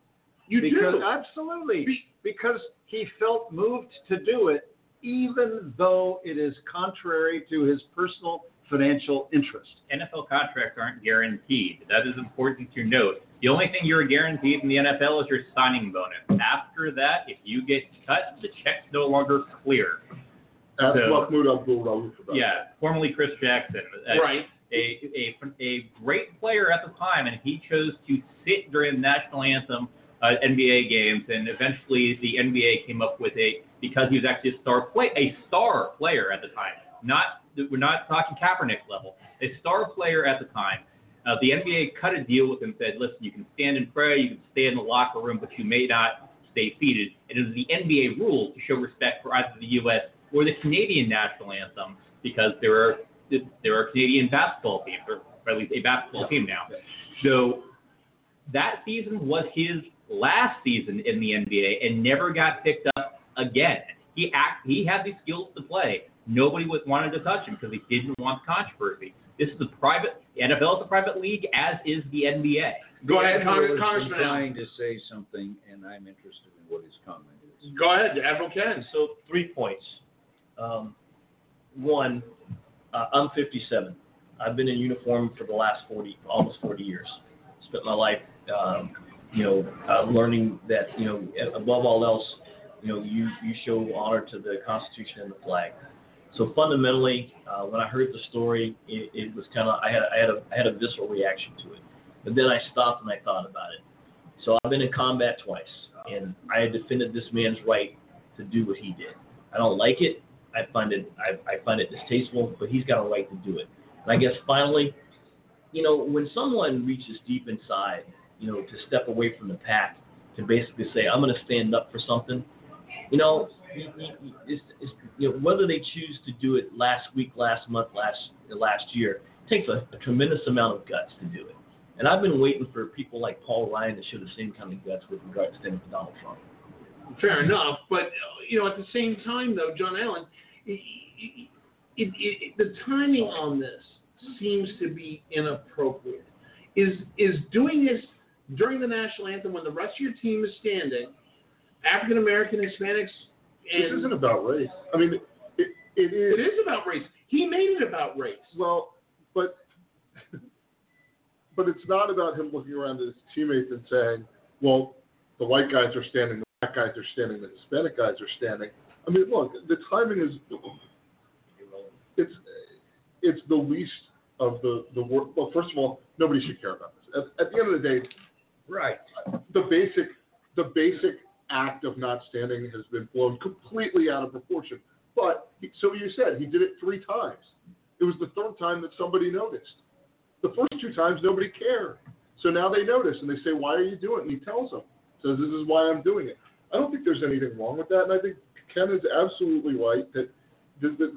you because do? absolutely Be- because he felt moved to do it even though it is contrary to his personal financial interest. NFL contracts aren't guaranteed. That is important to note. The only thing you're guaranteed in the NFL is your signing bonus. After that, if you get cut, the check's no longer clear. Ask So- Mahmoud Abdul Rauf Yeah, formerly Chris Jackson. Right. A, a, a great player at the time, and he chose to sit during the national anthem uh, NBA games, and eventually the NBA came up with a because he was actually a star play a star player at the time. Not we're not talking Kaepernick level, a star player at the time. Uh, the NBA cut a deal with him, said, listen, you can stand and pray, you can stay in the locker room, but you may not stay seated. And it was the NBA rule to show respect for either the U.S. or the Canadian national anthem because there are there are Canadian basketball teams, or at least a basketball team now. So that season was his last season in the NBA and never got picked up again. He act he had the skills to play. Nobody was wanted to touch him because he didn't want controversy. This is a private the NFL is a private league, as is the NBA. Go ahead, Con- Admiral has been Congressman. Allen. trying to say something, and I'm interested in what his comment is. Go ahead, Admiral Ken. So three points. Um, one, uh, I'm 57. I've been in uniform for the last 40, almost 40 years. Spent my life, um, you know, uh, learning that you know, above all else, you know, you you show honor to the Constitution and the flag. So fundamentally, uh, when I heard the story, it, it was kind of I had I had a I had a visceral reaction to it, but then I stopped and I thought about it. So I've been in combat twice, and I defended this man's right to do what he did. I don't like it. I find it I, I find it distasteful, but he's got a right to do it. And I guess finally, you know, when someone reaches deep inside, you know, to step away from the pack, to basically say, I'm going to stand up for something, you know, it's, it's, you know, whether they choose to do it last week, last month, last last year, it takes a, a tremendous amount of guts to do it. And I've been waiting for people like Paul Ryan to show the same kind of guts with regard to standing for Donald Trump. Fair enough, but you know, at the same time, though, John Allen, it, it, it, the timing on this seems to be inappropriate. Is is doing this during the national anthem when the rest of your team is standing, African American, Hispanics, This isn't about race. I mean, it, it is. it is about race. He made it about race. Well, but but it's not about him looking around at his teammates and saying, "Well, the white guys are standing, the black guys are standing, the Hispanic guys are standing." I mean, look, the timing is it's it's the least of the the work. Well, first of all, nobody should care about this. At, at the end of the day, Right. the basic the basic act of not standing has been blown completely out of proportion. But so you said he did it three times. It was the third time that somebody noticed. The first two times nobody cared. So now they notice and they say, "Why are you doing it?" And he tells them, says, "This is why I'm doing it." I don't think there's anything wrong with that, and I think Ken is absolutely right that that, that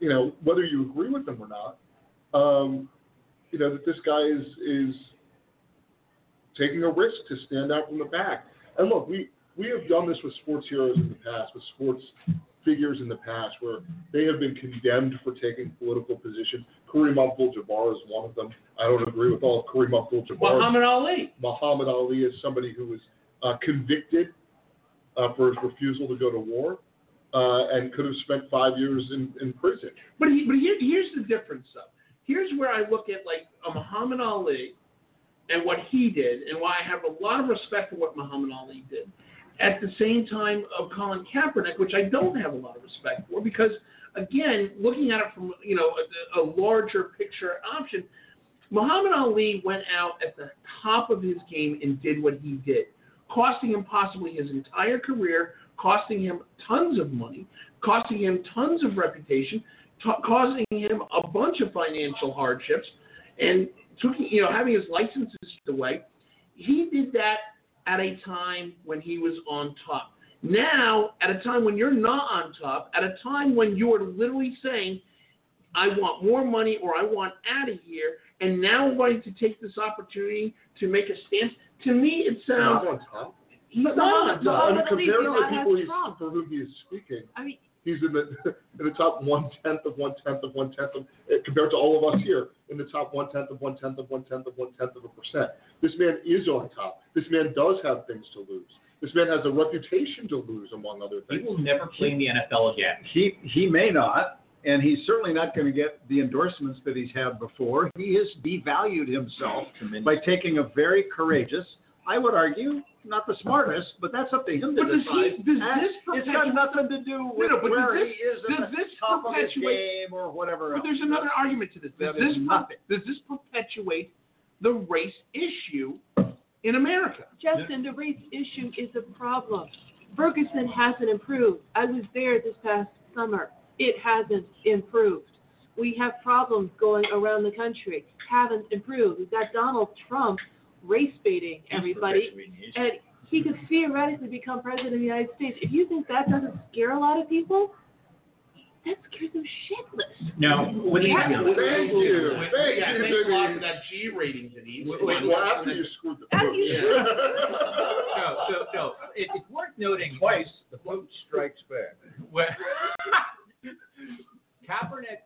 you know whether you agree with him or not, um, you know that this guy is is taking a risk to stand out from the back. And look, we, we have done this with sports heroes in the past, with sports figures in the past, where they have been condemned for taking political positions. Kareem Abdul-Jabbar is one of them. I don't agree with all of Kareem Abdul-Jabbar. Muhammad Ali. Muhammad Ali is somebody who was uh, convicted uh, for his refusal to go to war uh, and could have spent five years in, in prison. But he, but here, here's the difference, though. Here's where I look at like a Muhammad Ali and what he did, and why I have a lot of respect for what Muhammad Ali did. At the same time of Colin Kaepernick, which I don't have a lot of respect for, because again, looking at it from you know a, a larger picture option, Muhammad Ali went out at the top of his game and did what he did, costing him possibly his entire career, costing him tons of money, costing him tons of reputation, ta causing him a bunch of financial hardships, and took you know having his licenses away. He did that at a time when he was on top. Now, at a time when you're not on top, at a time when you are literally saying, I want more money or I want out of here, and now wanting to take this opportunity to make a stance, to me it sounds Not on top. he's not on top. I mean, Muhammad Ali compared to the people he's, for whom he is speaking, I mean, He's in the <laughs> in the top one tenth of one tenth of one tenth of eh, compared to all of us here in the top one tenth of one tenth of one tenth of one tenth of a percent. This man is on top. This man does have things to lose. This man has a reputation to lose, among other things. He will never play in the NFL again. He he may not, and he's certainly not going to get the endorsements that he's had before. He has devalued himself by taking a very courageous, I would argue, not the smartest, but that's up to him to But does he- does And this it's perpetuate- got nothing to do with No, no, where does he is at does the this top of his perpetuate- game or whatever But else. there's another argument to this. Does this, per- does this perpetuate the race issue in America? Justin, the race issue is a problem. Ferguson hasn't improved. I was there this past summer. It hasn't improved. We have problems going around the country. Haven't improved. We've got Donald Trump race baiting everybody, Perpetuating the issue. and he could theoretically become president of the United States. If you think that doesn't scare a lot of people, that scares them shitless. No, when he, Thank you. Thank yeah, you, thanks a lot Denise. for that G rating, Denise. Wait, Wait, well, after you screwed the After pooch. you no, so, so it, it's worth noting Twice, the boat strikes back. Well, <laughs> Kaepernick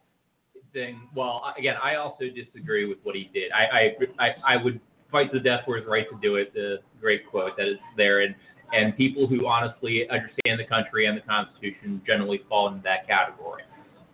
thing. Well, again, I also disagree with what he did. I I, I, I would fight to the death for his right to do it. The great quote that is there, and and people who honestly understand the country and the Constitution generally fall into that category.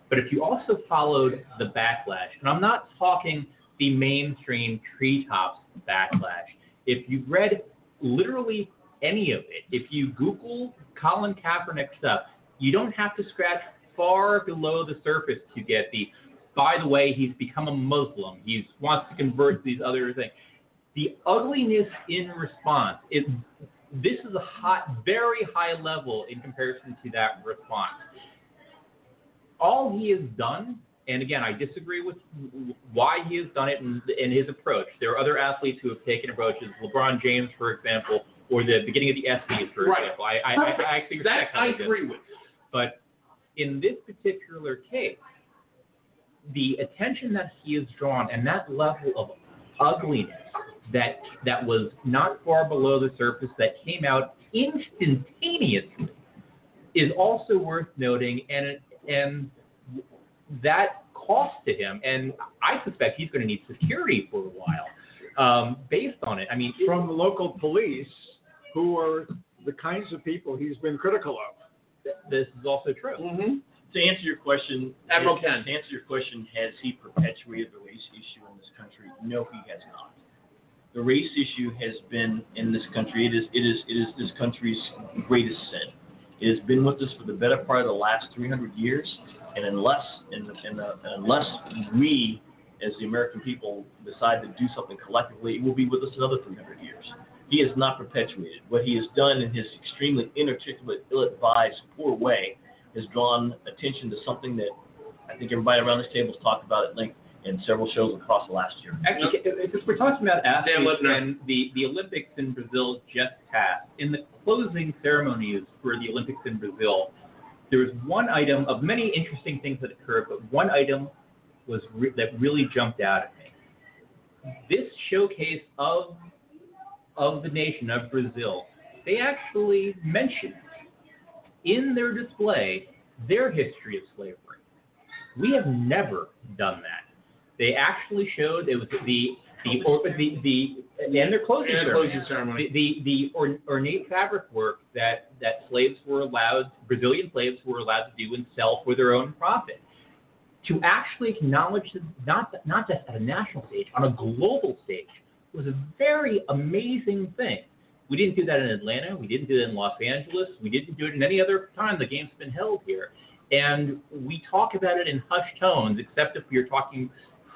But if you also followed the backlash, and I'm not talking the mainstream treetops backlash, if you read literally any of it, if you Google Colin Kaepernick stuff, you don't have to scratch far below the surface to get the. By the way, he's become a Muslim. He wants to convert these other things. The ugliness in response is. This is a hot, very high level in comparison to that response. All he has done, and again, I disagree with why he has done it and, and his approach. There are other athletes who have taken approaches. LeBron James, for example, or the beginning of the ESPYS, for Right. example. I, I, I, actually That respect I he did it. agree with. But in this particular case, the attention that he has drawn and that level of ugliness that that was not far below the surface that came out instantaneously is also worth noting and and that cost to him and I suspect he's going to need security for a while um, based on it. I mean, From the local police, who are the kinds of people he's been critical of. th- this is also true. Mm-hmm. To answer your question, Admiral Ken. To answer your question, has he perpetuated the race issue in this country? No, he has not. The race issue has been in this country. It is it is it is this country's greatest sin. It has been with us for the better part of the last 300 years, and unless the, in the, unless we, as the American people, decide to do something collectively, it will be with us another 300 years. He has not perpetuated. What he has done in his extremely inarticulate, ill-advised, poor way has drawn attention to something that I think everybody around this table has talked about at length in several shows across the last year. Actually, if if we're talking about athletes Lipner. and the, the Olympics in Brazil just passed, in the closing ceremonies for the Olympics in Brazil, there was one item of many interesting things that occurred, but one item was re- that really jumped out at me. This showcase of of the nation of Brazil, they actually mentioned in their display their history of slavery. We have never done that. They actually showed it was the the or, the the and their closing And ceremony. closing ceremony. The the, the or, ornate fabric work that that slaves were allowed Brazilian slaves were allowed to do and sell for their own profit. To actually acknowledge that not not just at a national stage, on a global stage, was a very amazing thing. We didn't do that in Atlanta. We didn't do it in Los Angeles. We didn't do it in any other time the game's been held here. And we talk about it in hushed tones, except if you're talking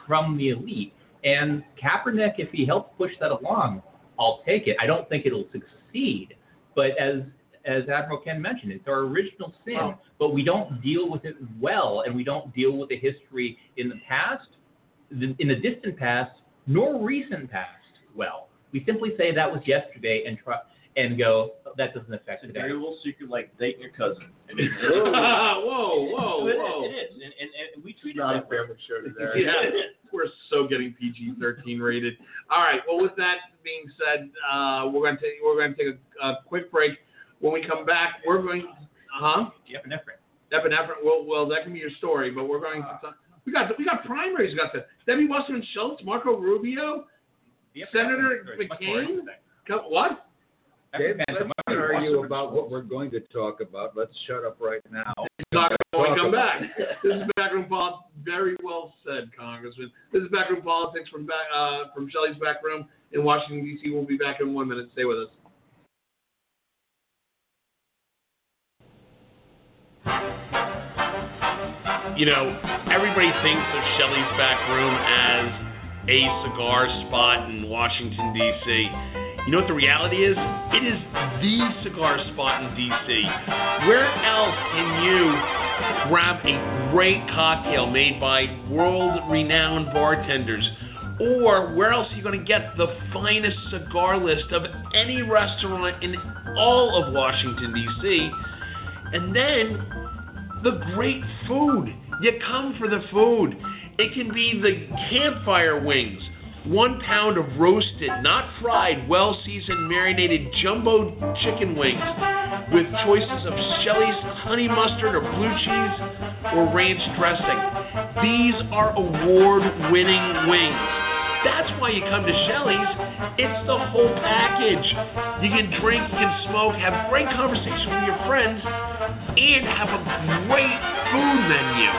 from the elite. And Kaepernick, if he helps push that along, I'll take it. I don't think it'll succeed, but as as Admiral Ken mentioned, it's our original sin, Well- but we don't deal with it well, and we don't deal with the history in the past, in the distant past, nor recent past well. We simply say that was yesterday and try and go that doesn't affect It's a today. very little secret like dating your cousin. <laughs> I whoa, whoa, <laughs> it- whoa. It is, and, and, and we treat it's it not a family show today. yeah. <laughs> We're so getting PG-13 rated. All right. Well, with that being said, uh, we're going to take we're going to take a, a quick break. When we come back, we're going. Uh huh? Epinephrine. Epinephrine. Well, well, that can be your story, but we're going to. Talk, we got we got primaries. We got the Debbie Wasserman Schultz, Marco Rubio, The epinephrine Senator is much more McCain? what? Dave, let's not argue about what we're going to talk about. Let's shut up right now. Talk when we come back. This is backroom politics. Very well said, Congressman. This is backroom politics from back uh, from Shelley's back room in Washington D.C. We'll be back in one minute. Stay with us. you know, everybody thinks of Shelley's back room as a cigar spot in Washington, D.C. You know what the reality is? It is the cigar spot in D.C. Where else can you grab a great cocktail made by world renowned bartenders? Or where else are you going to get the finest cigar list of any restaurant in all of Washington, D.C.? And then the great food. You come for the food. It can be the campfire wings, one pound of roasted, not fried, well seasoned, marinated jumbo chicken wings with choices of Shelley's honey mustard or blue cheese or ranch dressing. These are award winning wings. That's why you come to Shelley's. It's the whole package. You can drink, you can smoke, have great conversation with your friends, and have a great food menu.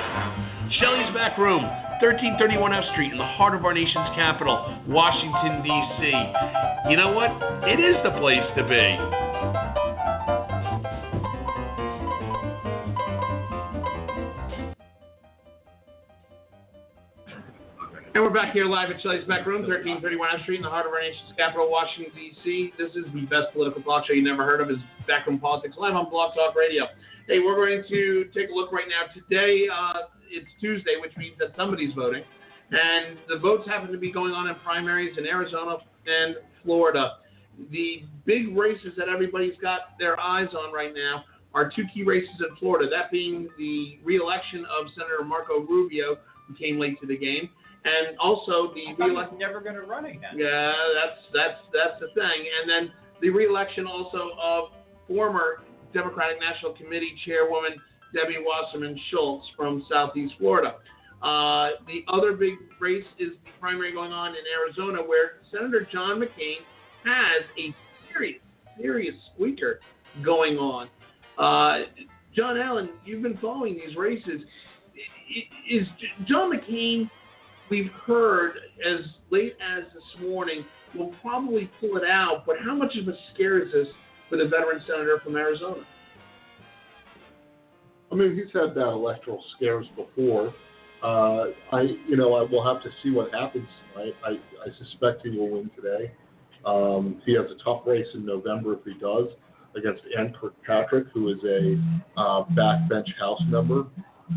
Shelley's Back Room, 1331 F Street, in the heart of our nation's capital, Washington, D.C. You know what? It is the place to be. And we're back here live at Shelley's Back Room, 1331 F Street, in the heart of our nation's capital, Washington, D.C. This is the best political talk show you never heard of, is Backroom Politics, live on Blog Talk Radio. Hey, we're going to take a look right now. Today, uh, it's Tuesday, which means that somebody's voting. And the votes happen to be going on in primaries in Arizona and Florida. The big races that everybody's got their eyes on right now are two key races in Florida, that being the reelection of Senator Marco Rubio, who came late to the game, and also the reelection. never going to run again. Yeah, that's that's that's the thing. And then the reelection also of former Democratic National Committee Chairwoman Debbie Wasserman Schultz from Southeast Florida. Uh, the other big race is the primary going on in Arizona, where Senator John McCain has a serious, serious squeaker going on. Uh, John Allen, you've been following these races. Is John McCain we've heard as late as this morning will probably pull it out, but how much of a scare is this for the veteran senator from Arizona? I mean, he's had that electoral scares before. Uh, I, you know, I will have to see what happens. I, I, I suspect he will win today. Um, he has a tough race in November if he does against Ann Kirkpatrick, who is a uh, backbench House member,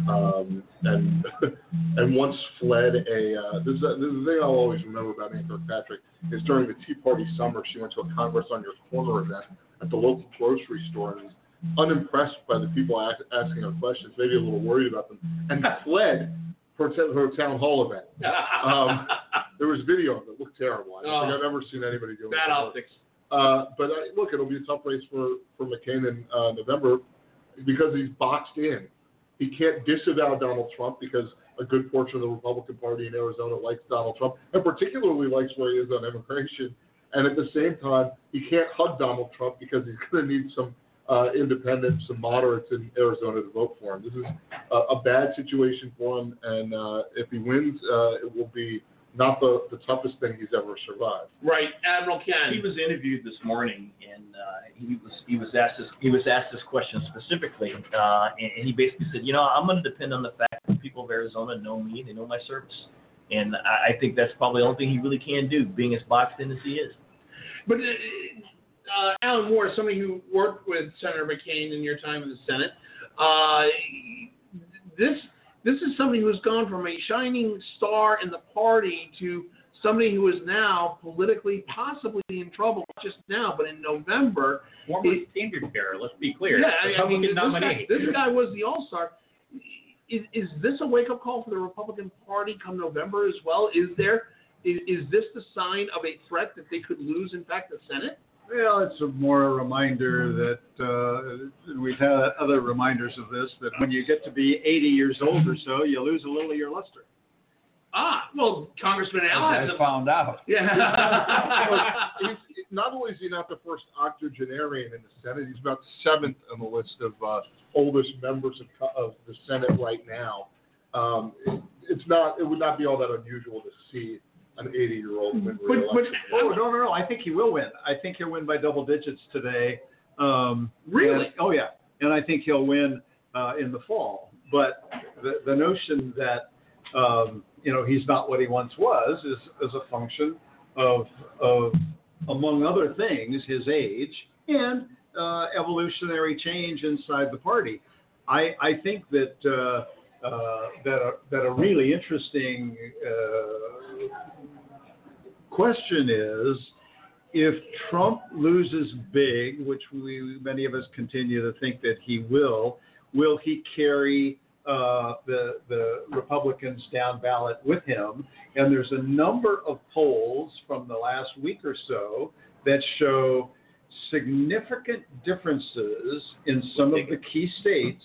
um, and <laughs> and once fled a. Uh, this, is, this is the thing I'll always remember about Ann Kirkpatrick is during the Tea Party summer, she went to a Congress on Your Corner event at the local grocery store and unimpressed by the people ask, asking her questions, maybe a little worried about them, and fled her, t- her town hall event. Um, <laughs> there was video of it. It looked terrible. I don't think I've ever seen anybody do it. Bad optics. Uh, but uh, look, it'll be a tough race for, for McCain in uh, November because he's boxed in. He can't disavow Donald Trump because a good portion of the Republican Party in Arizona likes Donald Trump and particularly likes where he is on immigration. And at the same time, he can't hug Donald Trump because he's <laughs> going to need some uh, independents, some moderates in Arizona to vote for him. This is a, a bad situation for him, and uh, if he wins, uh, it will be not the, the toughest thing he's ever survived. Right, Admiral Ken. He was interviewed this morning, and uh, he was he was asked this he was asked this question specifically, uh, and, and he basically said, you know, I'm going to depend on the fact that people of Arizona know me, they know my service, and I, I think that's probably the only thing he really can do, being as boxed in as he is. But uh, Alan Moore, somebody who worked with Senator McCain in your time in the Senate, uh, this this is somebody who has gone from a shining star in the party to somebody who is now politically possibly in trouble, not just now, but in November. Former It- standard bearer, let's be clear. Yeah, I- mean, this guy, this guy was the all star. Is, is this a wake up call for the Republican Party come November as well? Is there is, is this the sign of a threat that they could lose, in fact, the Senate? Well, it's a more a reminder that uh, we've had other reminders of this that when you get to be 80 years old or so, you lose a little of your luster. Ah, well, Congressman As Allen I has found out. <laughs> Yeah. He's- not only is he not the first octogenarian in the Senate, he's about seventh on the list of uh, oldest members of, of the Senate right now. Um, it, it's not. It would not be all that unusual to see an 80-year-old win But, but. Oh no, no, no! I think he will win. I think he'll win by double digits today. Um, Really? and- oh yeah, and I think he'll win uh, in the fall. But the the notion that um, you know he's not what he once was is is a function of of among other things his age and uh, evolutionary change inside the party. I I think that. Uh, uh, that a, that a really interesting uh, question is if Trump loses big, which we many of us continue to think that he will, will he carry uh, the the Republicans down ballot with him? And there's a number of polls from the last week or so that show significant differences in some of the key states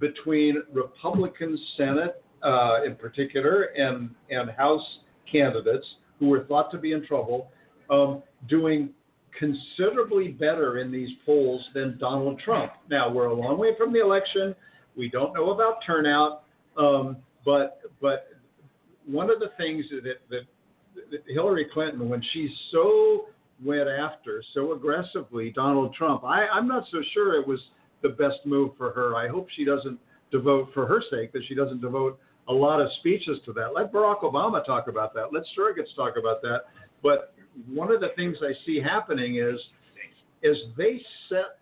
between Republican Senate uh, in particular and and House candidates who were thought to be in trouble, um, doing considerably better in these polls than Donald Trump. Now we're a long way from the election. We don't know about turnout, um, but but one of the things that, that, that Hillary Clinton, when she's so went after so aggressively Donald Trump, I, I'm not so sure it was the best move for her. I hope she doesn't devote, for her sake, that she doesn't devote a lot of speeches to that. Let Barack Obama talk about that. Let surrogates talk about that. But one of the things I see happening is, as they set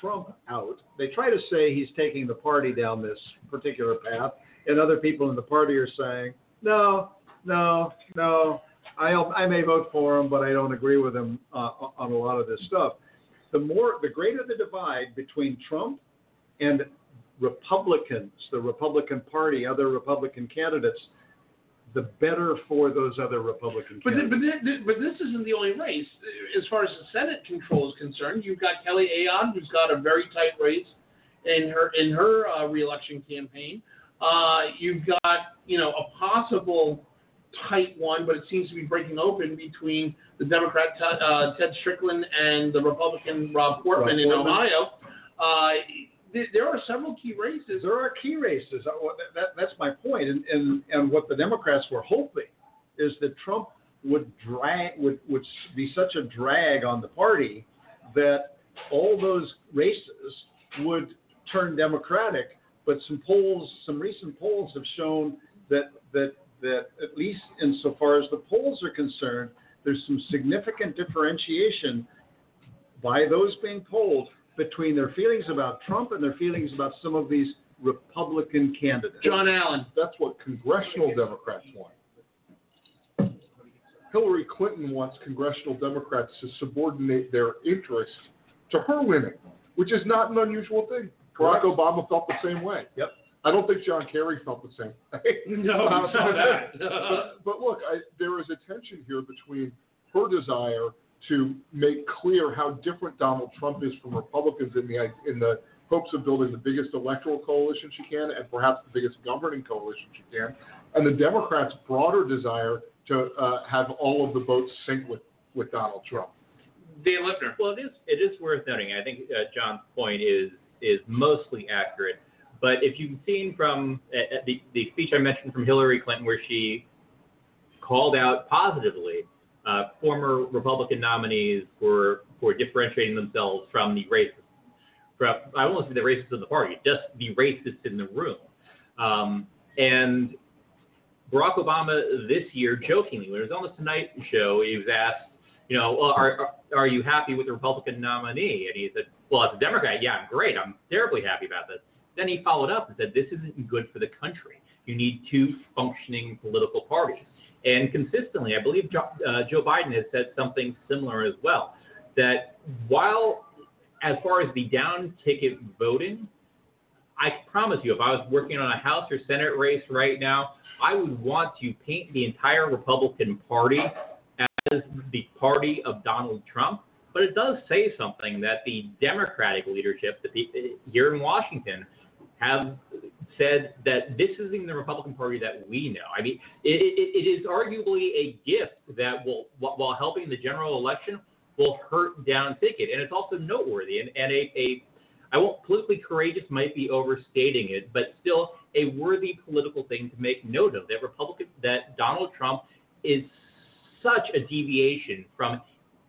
Trump out, they try to say he's taking the party down this particular path, and other people in the party are saying, no, no, no. I, I may vote for him, but I don't agree with him uh, on a lot of this stuff. The more, the greater the divide between Trump and Republicans, the Republican Party, other Republican candidates, the better for those other Republican But, th- candidates. but, th- but this isn't the only race. As far as the Senate control is concerned, you've got Kelly Ayotte, who's got a very tight race in her in her uh, reelection campaign. Uh, you've got you know a possible tight one, but it seems to be breaking open between the Democrat Ted- uh, Ted Strickland and the Republican Rob Portman Rob in Portman. Ohio. Uh, there are several key races. there are key races. Uh, that's my point. And, and, and what the Democrats were hoping is that Trump would drag would, would be such a drag on the party that all those races would turn Democratic. But some polls, some recent polls have shown that that that at least insofar as the polls are concerned, there's some significant differentiation by those being polled between their feelings about Trump and their feelings about some of these Republican candidates. John Allen. That's what congressional Democrats want. Hillary Clinton wants congressional Democrats to subordinate their interest to her winning, which is not an unusual thing. Barack. Obama felt the same way. Yep. I don't think John Kerry felt the same way. <laughs> No, not that. <laughs> but, but look, I, there is a tension here between her desire to make clear how different Donald Trump is from Republicans in the in the hopes of building the biggest electoral coalition she can and perhaps the biggest governing coalition she can, and the Democrats' broader desire to uh, have all of the votes sync with, with Donald Trump. Dan Lipner. Well, it is it is worth noting. I think uh, John's point is is mostly accurate. But if you've seen from uh, uh, the the speech I mentioned from Hillary Clinton, where she called out positively uh, former Republican nominees for for differentiating themselves from the racists, from I won't say the racists in the party, just the racists in the room. Um, and Barack Obama this year, jokingly, when he was on the Tonight Show, he was asked, you know, well, are, are are you happy with the Republican nominee? And he said, well, as a Democrat, yeah, I'm great. I'm terribly happy about this. Then he followed up and said, this isn't good for the country. You need two functioning political parties. And consistently, I believe Joe, uh, Joe Biden has said something similar as well. That while, as far as the down ticket voting, I promise you, if I was working on a House or Senate race right now, I would want to paint the entire Republican Party as the party of Donald Trump. But it does say something that the Democratic leadership the, here in Washington have said that this isn't the Republican Party that we know. I mean, it, it, it is arguably a gift that will, while helping the general election, will hurt down ticket. And it's also noteworthy. And, and a, a, I won't politically courageous might be overstating it, but still a worthy political thing to make note of that Republican, that Donald Trump is such a deviation from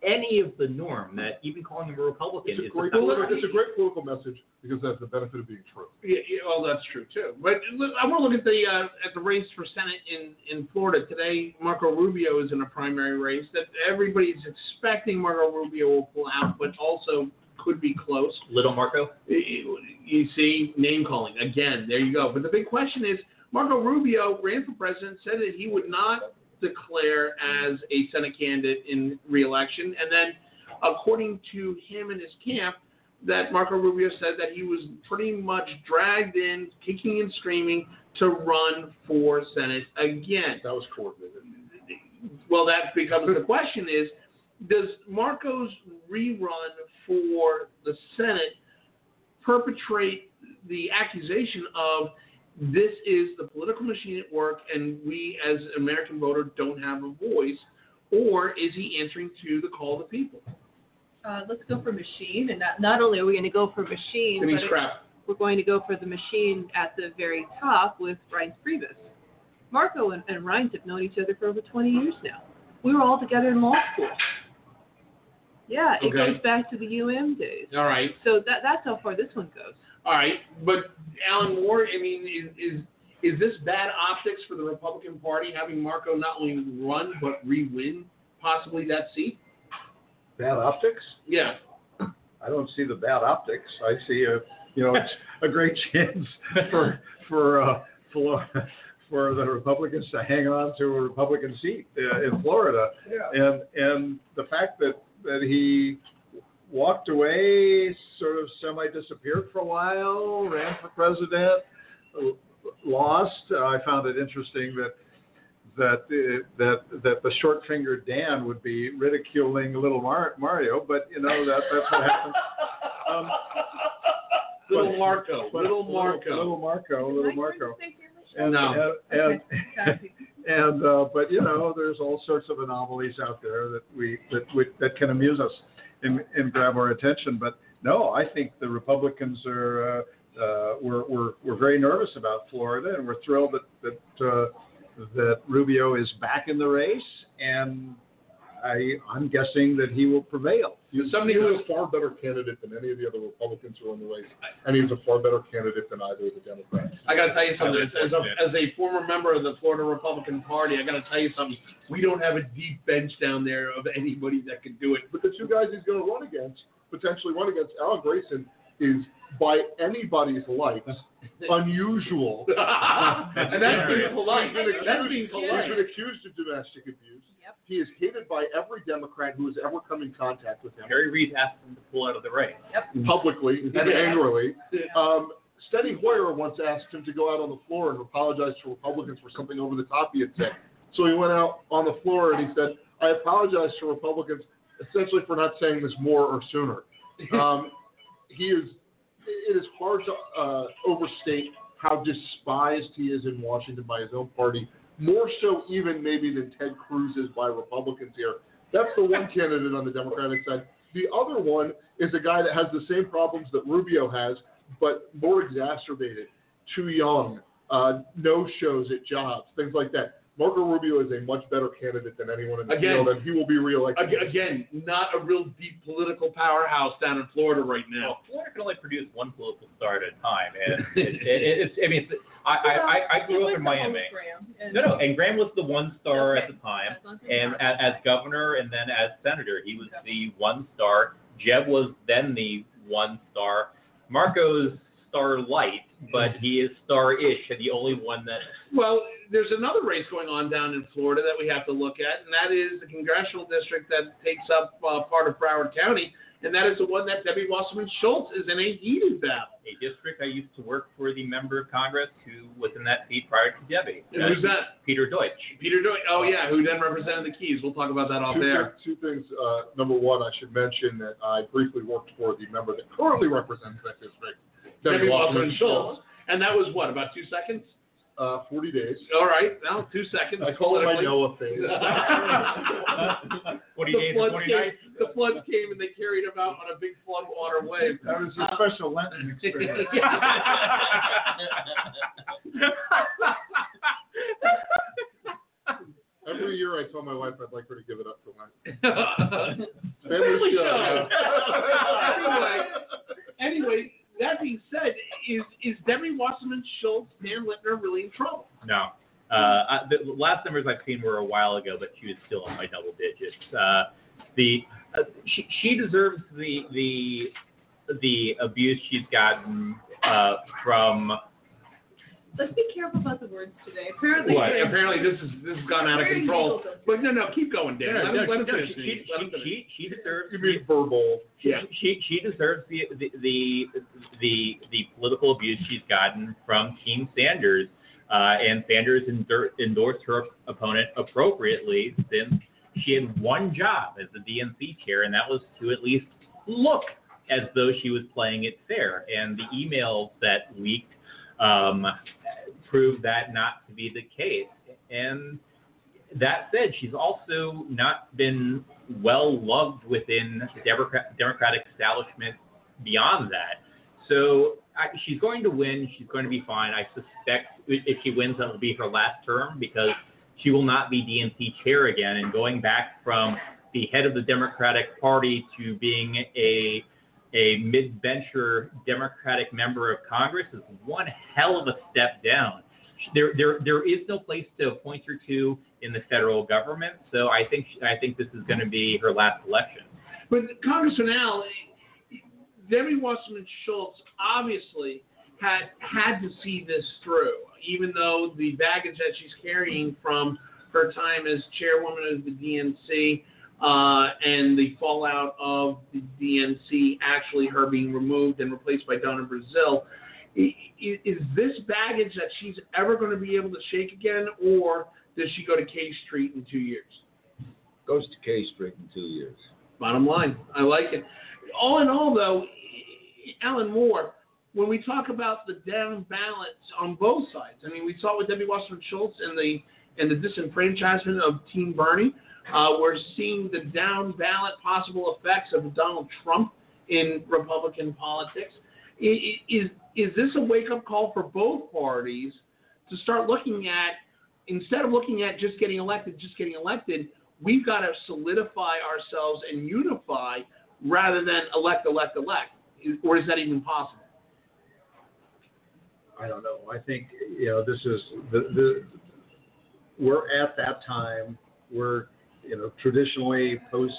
any of the norm that even calling him a Republican It's a is great, the it's a great political message because that's the benefit of being true. Yeah, yeah, well, that's true too. But look, I want to look at the uh, at the race for Senate in in Florida today. Marco Rubio is in a primary race that everybody's expecting Marco Rubio will pull out, but also could be close. little Marco. You you see, name calling again. There you go. But the big question is, Marco Rubio ran for president, said that he would not declare as a Senate candidate in reelection, and then, according to him and his camp, that Marco Rubio said that he was pretty much dragged in, kicking and screaming, to run for Senate again. That was coordinated. Well, that becomes the question: Is does Marco's rerun for the Senate perpetrate the accusation of this is the political machine at work, and we as American voter don't have a voice, or is he answering to the call of the people? Uh, let's go for machine, and not, not only are we going to go for machine, but Crap. we're going to go for the machine at the very top with Reince Priebus. Marco and, and Reince have known each other for over 20 years now. We were all together in law school. Yeah, it Okay. goes back to the UM days. All right, So that that's how far this one goes. All right, but Alan Moore, I mean, is is is this bad optics for the Republican Party having Marco not only run but re-win possibly that seat? Bad optics? Yeah. I don't see the bad optics. I see a, you know, it's a great <laughs> chance for for uh, for for the Republicans to hang on to a Republican seat uh, in Florida. And and the fact that that he walked away, sort of semi disappeared for a while, ran for president, lost. Uh, I found it interesting that that uh, that that the short fingered Dan would be ridiculing little Mar- Mario, but you know that that's what happens. Um, Little but- Marco, but- little Marco. little Marco, Am little I Marco. trying to say English? And, No. and, and, Copy. <laughs> and uh, but you know, there's all sorts of anomalies out there that we that we, that can amuse us and, and grab our attention. But no, I think the Republicans are uh, uh, we're, we're we're very nervous about Florida, and we're thrilled that that uh, that Rubio is back in the race, and I I'm guessing that he will prevail. He was, Somebody he who- was a far better candidate than any of the other Republicans who were in the race, and he was a far better candidate than either of the Democrats. I got to tell you something. Highly As a, as a former member of the Florida Republican Party, I got to tell you something. We don't have a deep bench down there of anybody that could do it. But the two guys he's going to run against, potentially run against, Alan Grayson, is by anybody's lights <laughs> unusual. <laughs> and that's being polite. He's been accused, That's being he's polite. been accused of domestic abuse. Yep. He is hated by every Democrat who has ever come in contact with him, Harry Reid asked him to pull out of the race. publicly <laughs> and angrily. Yeah. Um, Steny Hoyer once asked him to go out on the floor and apologize to Republicans for something over the top he had said. So he went out on the floor and he said, I apologize to Republicans essentially for not saying this more or sooner. Um, he is, it is hard to uh, overstate how despised he is in Washington by his own party, more so even maybe than Ted Cruz is by Republicans here. That's the one candidate on the Democratic side. The other one is a guy that has the same problems that Rubio has, but more exacerbated. Too young, uh, no shows at jobs, things like that. Marco Rubio is a much better candidate than anyone in the Again- field, and he will be reelected. Ag- Again, not a real deep political powerhouse down in Florida right now. Well, Florida can only produce one political star at a time, and <laughs> it, it, it's. I mean, it's, I, I, I, I grew up in Miami. the and- No, no, and Graham was the one star Okay. at the time, and as, as governor, and then as senator, he was the one star. Jeb was then the one star. Marco's star light, but mm-hmm. he is star-ish, and the only one that Well, there's another race going on down in Florida that we have to look at, and that is the congressional district that takes up uh, part of Broward County, and that is the one that Debbie Wasserman Schultz is in a heated battle. a district I used to work for the member of Congress who was in that seat prior to Debbie. And who's that? Peter Deutsch. Peter Doyle. Oh yeah, who then represented the Keys. We'll talk about that off two, there. thi- two things. Uh, number one, I should mention that I briefly worked for the member that currently represents that district, Debbie Wasserman Wasserman Schultz, and that was what about two seconds? Uh, 40 days. All right, now two seconds. I call it my politically. Noah phase. <laughs> Forty The days floods came, 29th. the floods came and they carried him out on a big floodwater wave. That was a Uh, special Lenten experience. <laughs> Every year I tell my wife I'd like her to give it up for Lent. Family Family show. show. anyway, anyway, that being said, is is Debbie Wasserman Schultz, Dan Littner really in trouble? No. Uh, I, the last numbers I've seen were a while ago, but she was still in my double digits. Uh, the uh, she, she deserves the the the abuse she's gotten uh, from Let's be careful about the words today. Apparently, What? Apparently, this is this has gone out of Very control. legal. But no, no, keep going, Dan. No, let no, him, let him no, finish. she, Let him finish. she, she, she deserves You mean verbal? Yeah. she she deserves the the the the, the political abuse she's gotten from Team Sanders, uh, and Sanders endor- endorsed her opponent appropriately since she had one job as the DNC chair, and that was to at least look as though she was playing it fair. And the emails that leaked um, proved that not to be the case. And that said, she's also not been well loved within the Democrat, Democratic establishment beyond that. So I, she's going to win. She's going to be fine. I suspect if she wins, that will be her last term because she will not be DNC chair again. And going back from the head of the Democratic Party to being a a mid-venture Democratic member of Congress is one hell of a step down. There, there, there is no place to appoint her to in the federal government. So I think, I think this is going to be her last election. But Congressman Al, Debbie Wasserman Schultz obviously had had to see this through, even though the baggage that she's carrying from her time as chairwoman of the DNC uh, and the fallout of the DNC, actually her being removed and replaced by Donna Brazile. Is this baggage that she's ever going to be able to shake again, or does she go to K Street in two years? Goes to K Street in two years. Bottom line, I like it. All in all, though, Alan Moore, when we talk about the down balance on both sides, I mean, we saw it with Debbie Wasserman Schultz and the and the disenfranchisement of Team Bernie. Uh, we're seeing the down ballot possible effects of Donald Trump in Republican politics. Is is this a wake up call for both parties to start looking at instead of looking at just getting elected, just getting elected? We've got to solidify ourselves and unify rather than elect, elect, elect. Or is that even possible? I don't know. I think you know this is the the we're at that time. We're you know traditionally post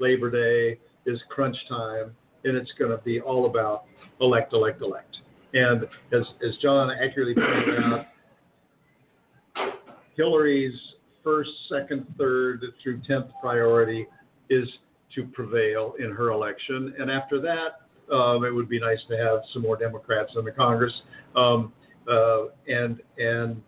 Labor Day is crunch time, and it's going to be all about elect, elect, elect. And as as John accurately pointed out, Hillary's first, second, third through tenth priority is to prevail in her election, and after that, um, it would be nice to have some more Democrats in the Congress. Um, uh, and and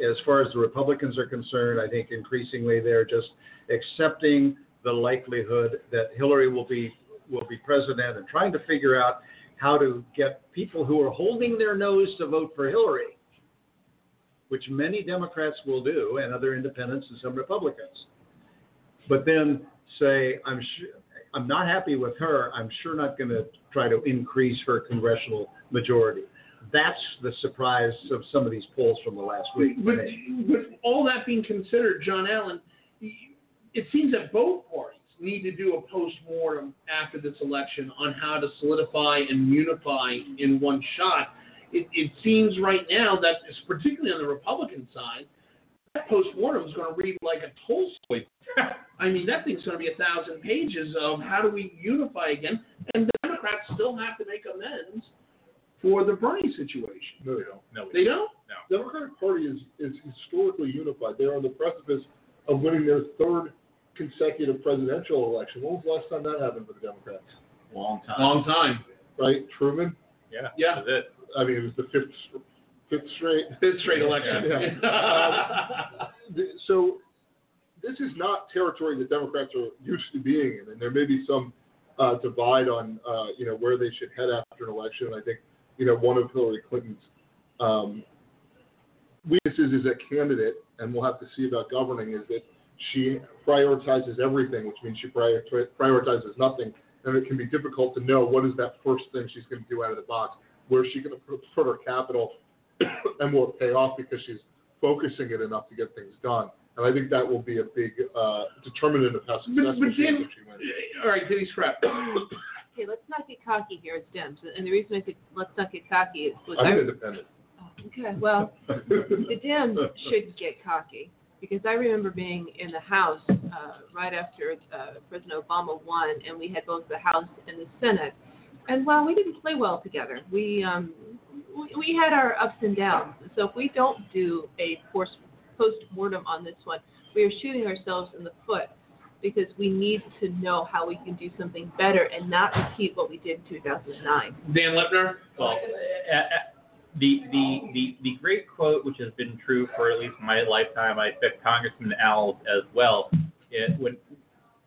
as far as the Republicans are concerned, I think increasingly they're just accepting the likelihood that Hillary will be will be president and trying to figure out how to get people who are holding their nose to vote for Hillary, which many Democrats will do, and other independents and some Republicans. But then say, I'm sure I'm not happy with her. I'm sure not going to try to increase her congressional majority. That's the surprise of some of these polls from the last week. But with all that being considered, John Allen, it seems that both parties need to do a post-mortem after this election on how to solidify and unify in one shot. It, it seems right now that, particularly on the Republican side, that post-mortem is going to read like a Tolstoy. I mean, that thing's going to be a thousand pages of how do we unify again, and the Democrats still have to make amends for the Bernie situation. No, they don't. No, They don't. The Democratic Party is, is historically unified. They're on the precipice of winning their third consecutive presidential election. When was the last time that happened for the Democrats? long time. Long time. Right? Truman? Yeah, Yeah. that's it. I mean, it was the fifth, fifth straight. <laughs> Fifth straight election. Yeah. <laughs> Th- So this is not territory that Democrats are used to being in, and there may be some uh, divide on uh, you know where they should head after an election. And I think you know one of Hillary Clinton's um, weaknesses as a candidate, and we'll have to see about governing, is that she prioritizes everything, which means she prior- prioritizes nothing, and it can be difficult to know what is that first thing she's going to do out of the box. Where is she going to put, put her capital, <coughs> and will it pay off because she's focusing it enough to get things done. And I think that will be a big uh, determinant of how But, successful but she is she wins. all right, Denny Scrap. <coughs> Okay, let's not get cocky here as Dems. And the reason I said let's not get cocky is was I'm I, independent. okay, well, the Dems should get cocky because I remember being in the House uh, right after uh, President Obama won, and we had both the House and the Senate. And while we didn't play well together, we um, we, we had our ups and downs. So if we don't do a post mortem on this one, we are shooting ourselves in the foot because we need to know how we can do something better and not repeat what we did in 2009. Dan Lepner. Well, uh, uh, the, the, the, the great quote, which has been true for at least my lifetime, I expect Congressman Al as well, it, when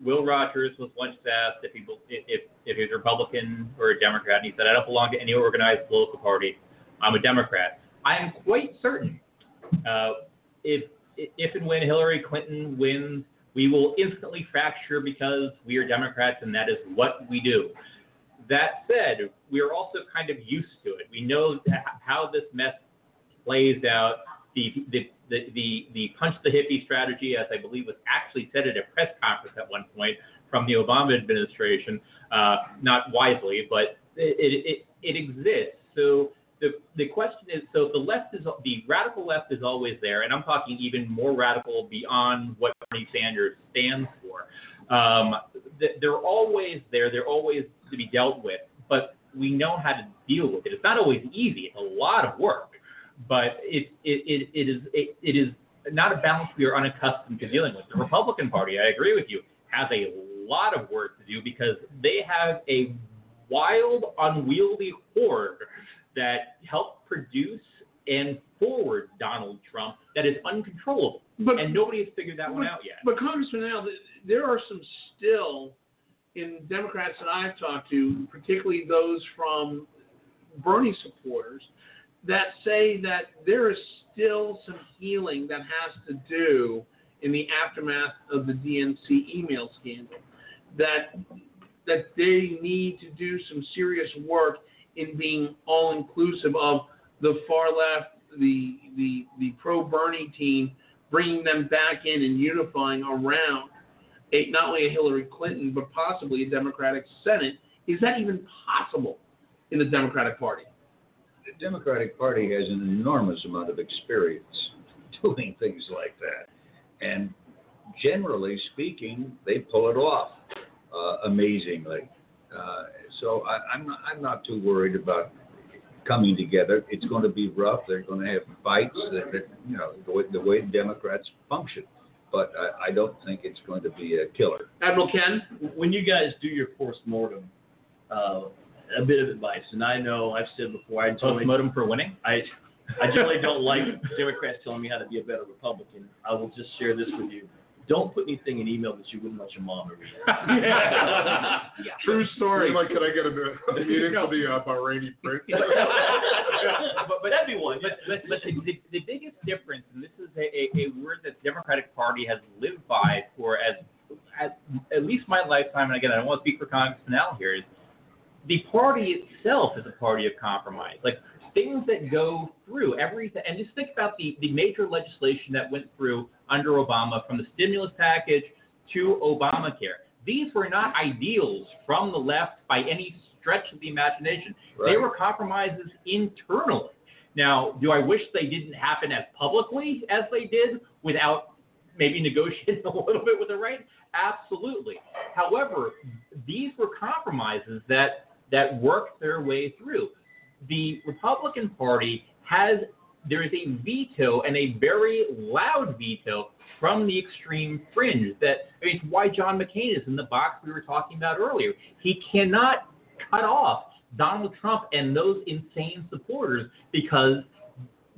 Will Rogers was once asked if he if if he's a Republican or a Democrat, and he said, "I don't belong to any organized political party. I'm a Democrat." I am quite certain uh, if if and when Hillary Clinton wins, we will instantly fracture because we are Democrats and that is what we do. That said, we are also kind of used to it. We know how this mess plays out. The, the, the, the, the punch the hippie strategy, as I believe was actually said at a press conference at one point from the Obama administration, uh, not wisely, but it, it, it exists. So the, the question is so the left is the radical left is always there, and I'm talking even more radical beyond what Bernie Sanders stands for. Um, they're always there. They're always to be dealt with, but we know how to deal with it. It's not always easy. It's a lot of work, but it it, it, it is it, it is not a balance we are unaccustomed to dealing with. The Republican Party, I agree with you, has a lot of work to do because they have a wild, unwieldy horde that helped produce and forward Donald Trump that is uncontrollable. But, and nobody has figured that but, one out yet. But Congressman Al, there are some still in Democrats that I've talked to, particularly those from Bernie supporters, that say that there is still some healing that has to do in the aftermath of the DNC email scandal. That that they need to do some serious work in being all inclusive of the far left, the the the pro Bernie team, bringing them back in and unifying around a, not only a Hillary Clinton but possibly a Democratic Senate. Is that even possible in the Democratic Party? The Democratic Party has an enormous amount of experience <laughs> doing things like that, and generally speaking, they pull it off uh, amazingly. Uh, so I, am not, I'm not too worried about coming together. It's going to be rough. They're going to have fights. That, that you know the way, the way Democrats function. But I, I don't think it's going to be a killer. Admiral Ken, when you guys do your post mortem, uh, a bit of advice, and I know I've said before, I post mortem for winning. I I generally don't like Democrats telling me how to be a better Republican. I will just share this with you don't put anything in email that you wouldn't let your mom read. <laughs> yeah. True story. Like, can I get a, <laughs> a meeting for the uh, Bahraini print? <laughs> but, but that'd be one. But, but, but the, the, the biggest difference, and this is a, a, a word that the Democratic Party has lived by for as, as at least my lifetime, and again, I don't want to speak for Congressman Al here, is the party itself is a party of compromise. Like things that go through everything, and just think about the, the major legislation that went through under Obama, from the stimulus package to Obamacare. These were not ideals from the left by any stretch of the imagination. Right. They were compromises internally. Now, do I wish they didn't happen as publicly as they did without maybe <laughs> negotiating a little bit with the right? Absolutely. However, these were compromises that that worked their way through the Republican Party has there is a veto and a very loud veto from the extreme fringe. That I mean, it's why John McCain is in the box we were talking about earlier. He cannot cut off Donald Trump and those insane supporters because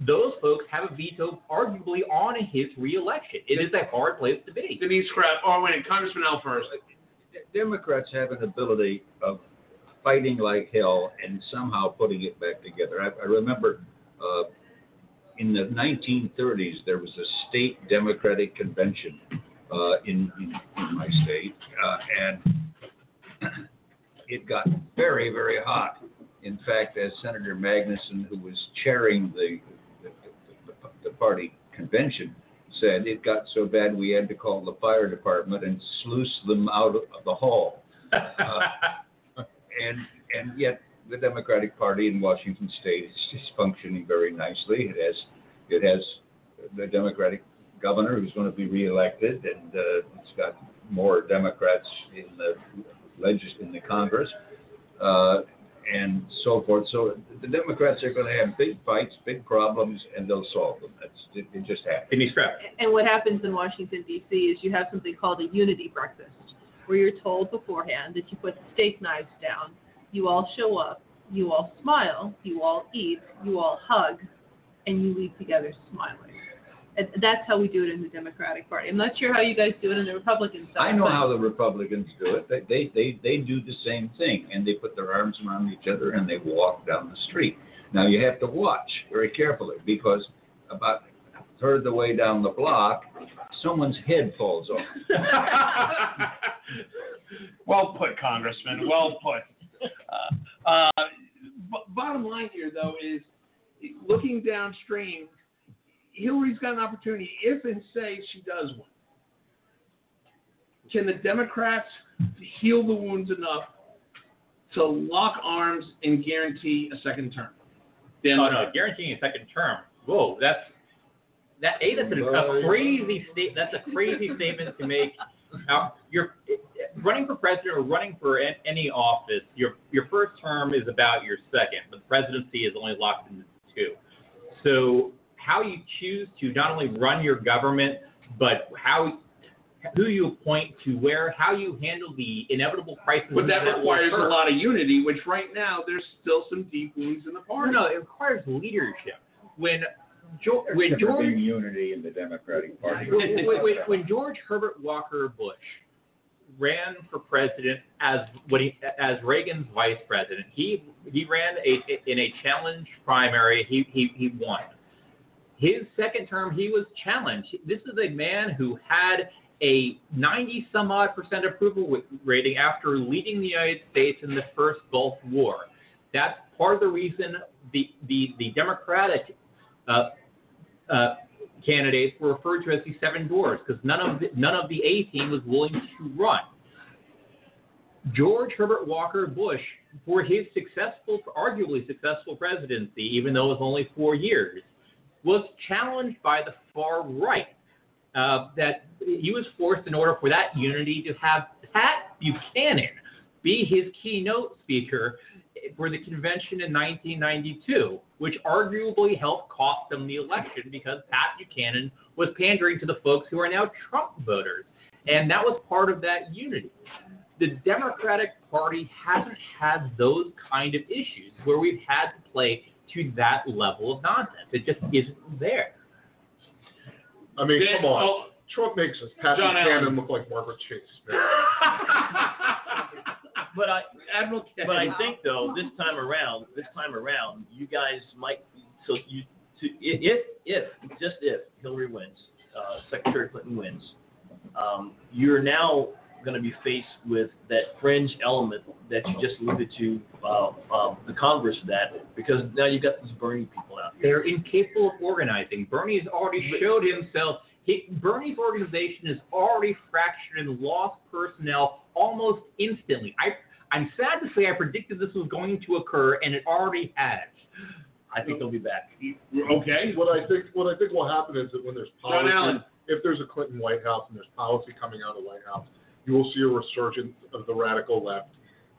those folks have a veto, arguably, on his reelection. It is a hard place to be. Denise Scrap. Oh, wait, Congressman Al. Democrats have an ability of fighting like hell and somehow putting it back together. I, I remember uh, in the 1930s there was a state Democratic convention uh, in, in in my state, uh, and <clears throat> it got very very hot. In fact, as Senator Magnuson, who was chairing the the, the, the party convention, said, it got so bad we had to call the fire department and sluice them out of the hall. <laughs> Uh, and and yet the Democratic Party in Washington State is just functioning very nicely. It has it has the Democratic governor who's going to be reelected, and uh, it's got more Democrats in the legis in the Congress, uh, and so forth. So the Democrats are going to have big fights, big problems, and they'll solve them. That's it, it just happens. Denise Scrap. And what happens in Washington, D.C. is you have something called a unity breakfast, where you're told beforehand that you put the steak knives down, you all show up, you all smile, you all eat, you all hug, and you leave together smiling. And that's how we do it in the Democratic Party. I'm not sure how you guys do it in the Republican side. I know how the Republicans do it. They, they they they do the same thing, and they put their arms around each other and they walk down the street. Now you have to watch very carefully because about a third of the way down the block, someone's head falls off. <laughs> well put, Congressman. Well put. Uh, uh, B- bottom line here, though, is looking downstream. Hillary's got an opportunity if and say she does win. Can the Democrats heal the wounds enough to lock arms and guarantee a second term? Dan, Oh no, guaranteeing a second term. Whoa, that's that. A, that's a, a crazy state. That's a crazy statement to make. <laughs> Uh, now, you're running for president or running for a- any office. Your your first term is about your second, but the presidency is only locked into two. So how you choose to not only run your government, but how who you appoint to where, how you handle the inevitable crisis. But that will requires a lot of unity, which right now there's still some deep wounds in the No, party. no, it requires leadership. When Uh, George, when never George, been unity in the Democratic Party. when, when, when, when George Herbert Walker Bush ran for president as when he, as Reagan's vice president, he he ran a in a challenge primary. He he he won. His second term, he was challenged. This is a man who had a 90 some odd percent approval rating after leading the United States in the first Gulf War. That's part of the reason the the the Democratic uh, uh, candidates were referred to as the seven dwarfs because none of the, none of the A team was willing to run. George Herbert Walker Bush, for his successful, arguably successful presidency, even though it was only four years, was challenged by the far right. Uh, that he was forced, in order for that unity, to have Pat Buchanan be his keynote speaker for the convention in 1992, which arguably helped cost them the election because Pat Buchanan was pandering to the folks who are now Trump voters. And that was part of that unity. The Democratic Party hasn't had those kind of issues where we've had to play to that level of nonsense. It just isn't there. I mean, Dan- come on. oh, Trump makes us Pat John Buchanan Allen. look like Margaret Chase. <laughs> But I, Admiral but I think though this time around, this time around, you guys might. So you, to, if if just if Hillary wins, uh, Secretary Clinton wins, um, you're now going to be faced with that fringe element that you just alluded to, uh, um, the Congress that because now you've got these Bernie people out here. They're incapable of organizing. Bernie's already showed himself. He, Bernie's organization is already fractured and lost personnel almost instantly. I, I'm sad to say I predicted this was going to occur, and it already has. I think they'll be back. Okay. What I think, what I think will happen is that when there's policy, if there's a Clinton White House and there's policy coming out of the White House, you will see a resurgence of the radical left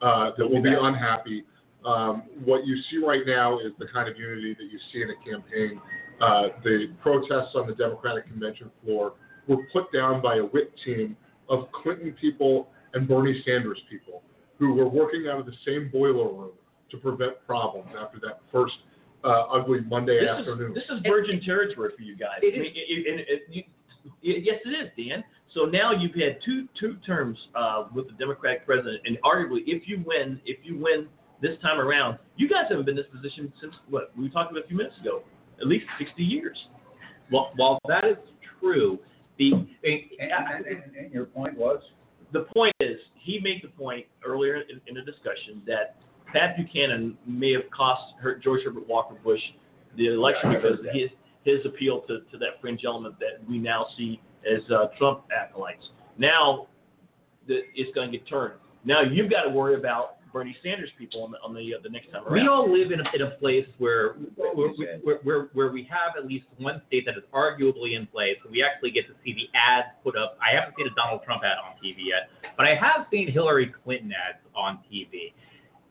uh, that will be unhappy. Um, what you see right now is the kind of unity that you see in a campaign. Uh, the protests on the Democratic convention floor were put down by a whip team of Clinton people and Bernie Sanders people who were working out of the same boiler room to prevent problems after that first uh, ugly Monday This afternoon. is, this is virgin territory for you guys. It I mean, it- it- it- you- yes, it is, Dan. So now you've had two two terms uh, with the Democratic president, and arguably, if you win, if you win this time around, you guys haven't been in this position since what we talked about a few minutes ago, at least 60 years. While, while that is true, The And, and, and, and your point was? the point is, he made the point earlier in, in the discussion that Pat Buchanan may have cost her, George Herbert Walker Bush the election Yeah, because his his appeal to, to that fringe element that we now see as uh, Trump acolytes. Now, the, it's going to get turned. Now you've got to worry about Bernie Sanders people on the on the, uh, the next time around. We all live in a, in a place where where, where, where where we have at least one state that is arguably in place, and we actually get to see the ads put up. I haven't seen a Donald Trump ad on TV yet, but I have seen Hillary Clinton ads on TV.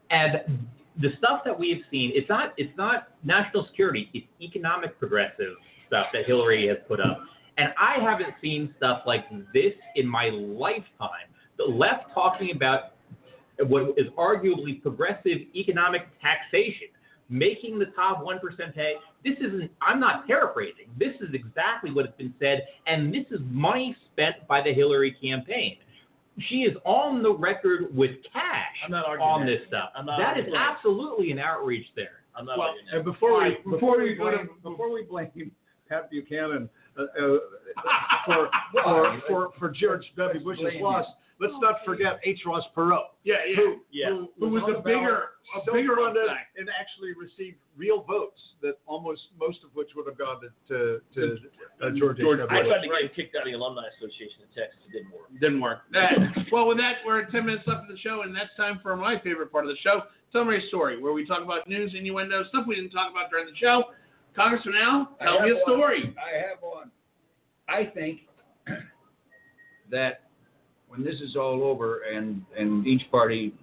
And the stuff that we have seen, it's not it's not national security, it's economic progressive stuff that Hillary has put up. And I haven't seen stuff like this in my lifetime. The left talking about what is arguably progressive economic taxation, making the top 1% pay. This isn't, I'm not paraphrasing. This is exactly what has been said, and this is money spent by the Hillary campaign. She is on the record with cash I'm not arguing on that. this stuff. I'm not That is arguing that. absolutely an outreach there. I'm not Well, arguing that. and before we before we before we blame before we blame <laughs> Pat Buchanan uh, uh, for, for for for George W. Bush's blame loss, let's not forget H. Ross Perot, Yeah, yeah. who, Yeah. who, Who was on a bigger- ballot, a bigger self-funded upset. and actually received real votes that almost most of which would have gone to to, to uh, George, George H. I W. tried to get him kicked out of the Alumni Association in Texas. It didn't work. Didn't work. That, well, with that, we're at 10 minutes left of the show, and that's time for my favorite part of the show, Summary Story, where we talk about news, innuendo, stuff we didn't talk about during the show. Congressman Al, tell me a story. one. I have one. I think <clears throat> that when this is all over and, and each party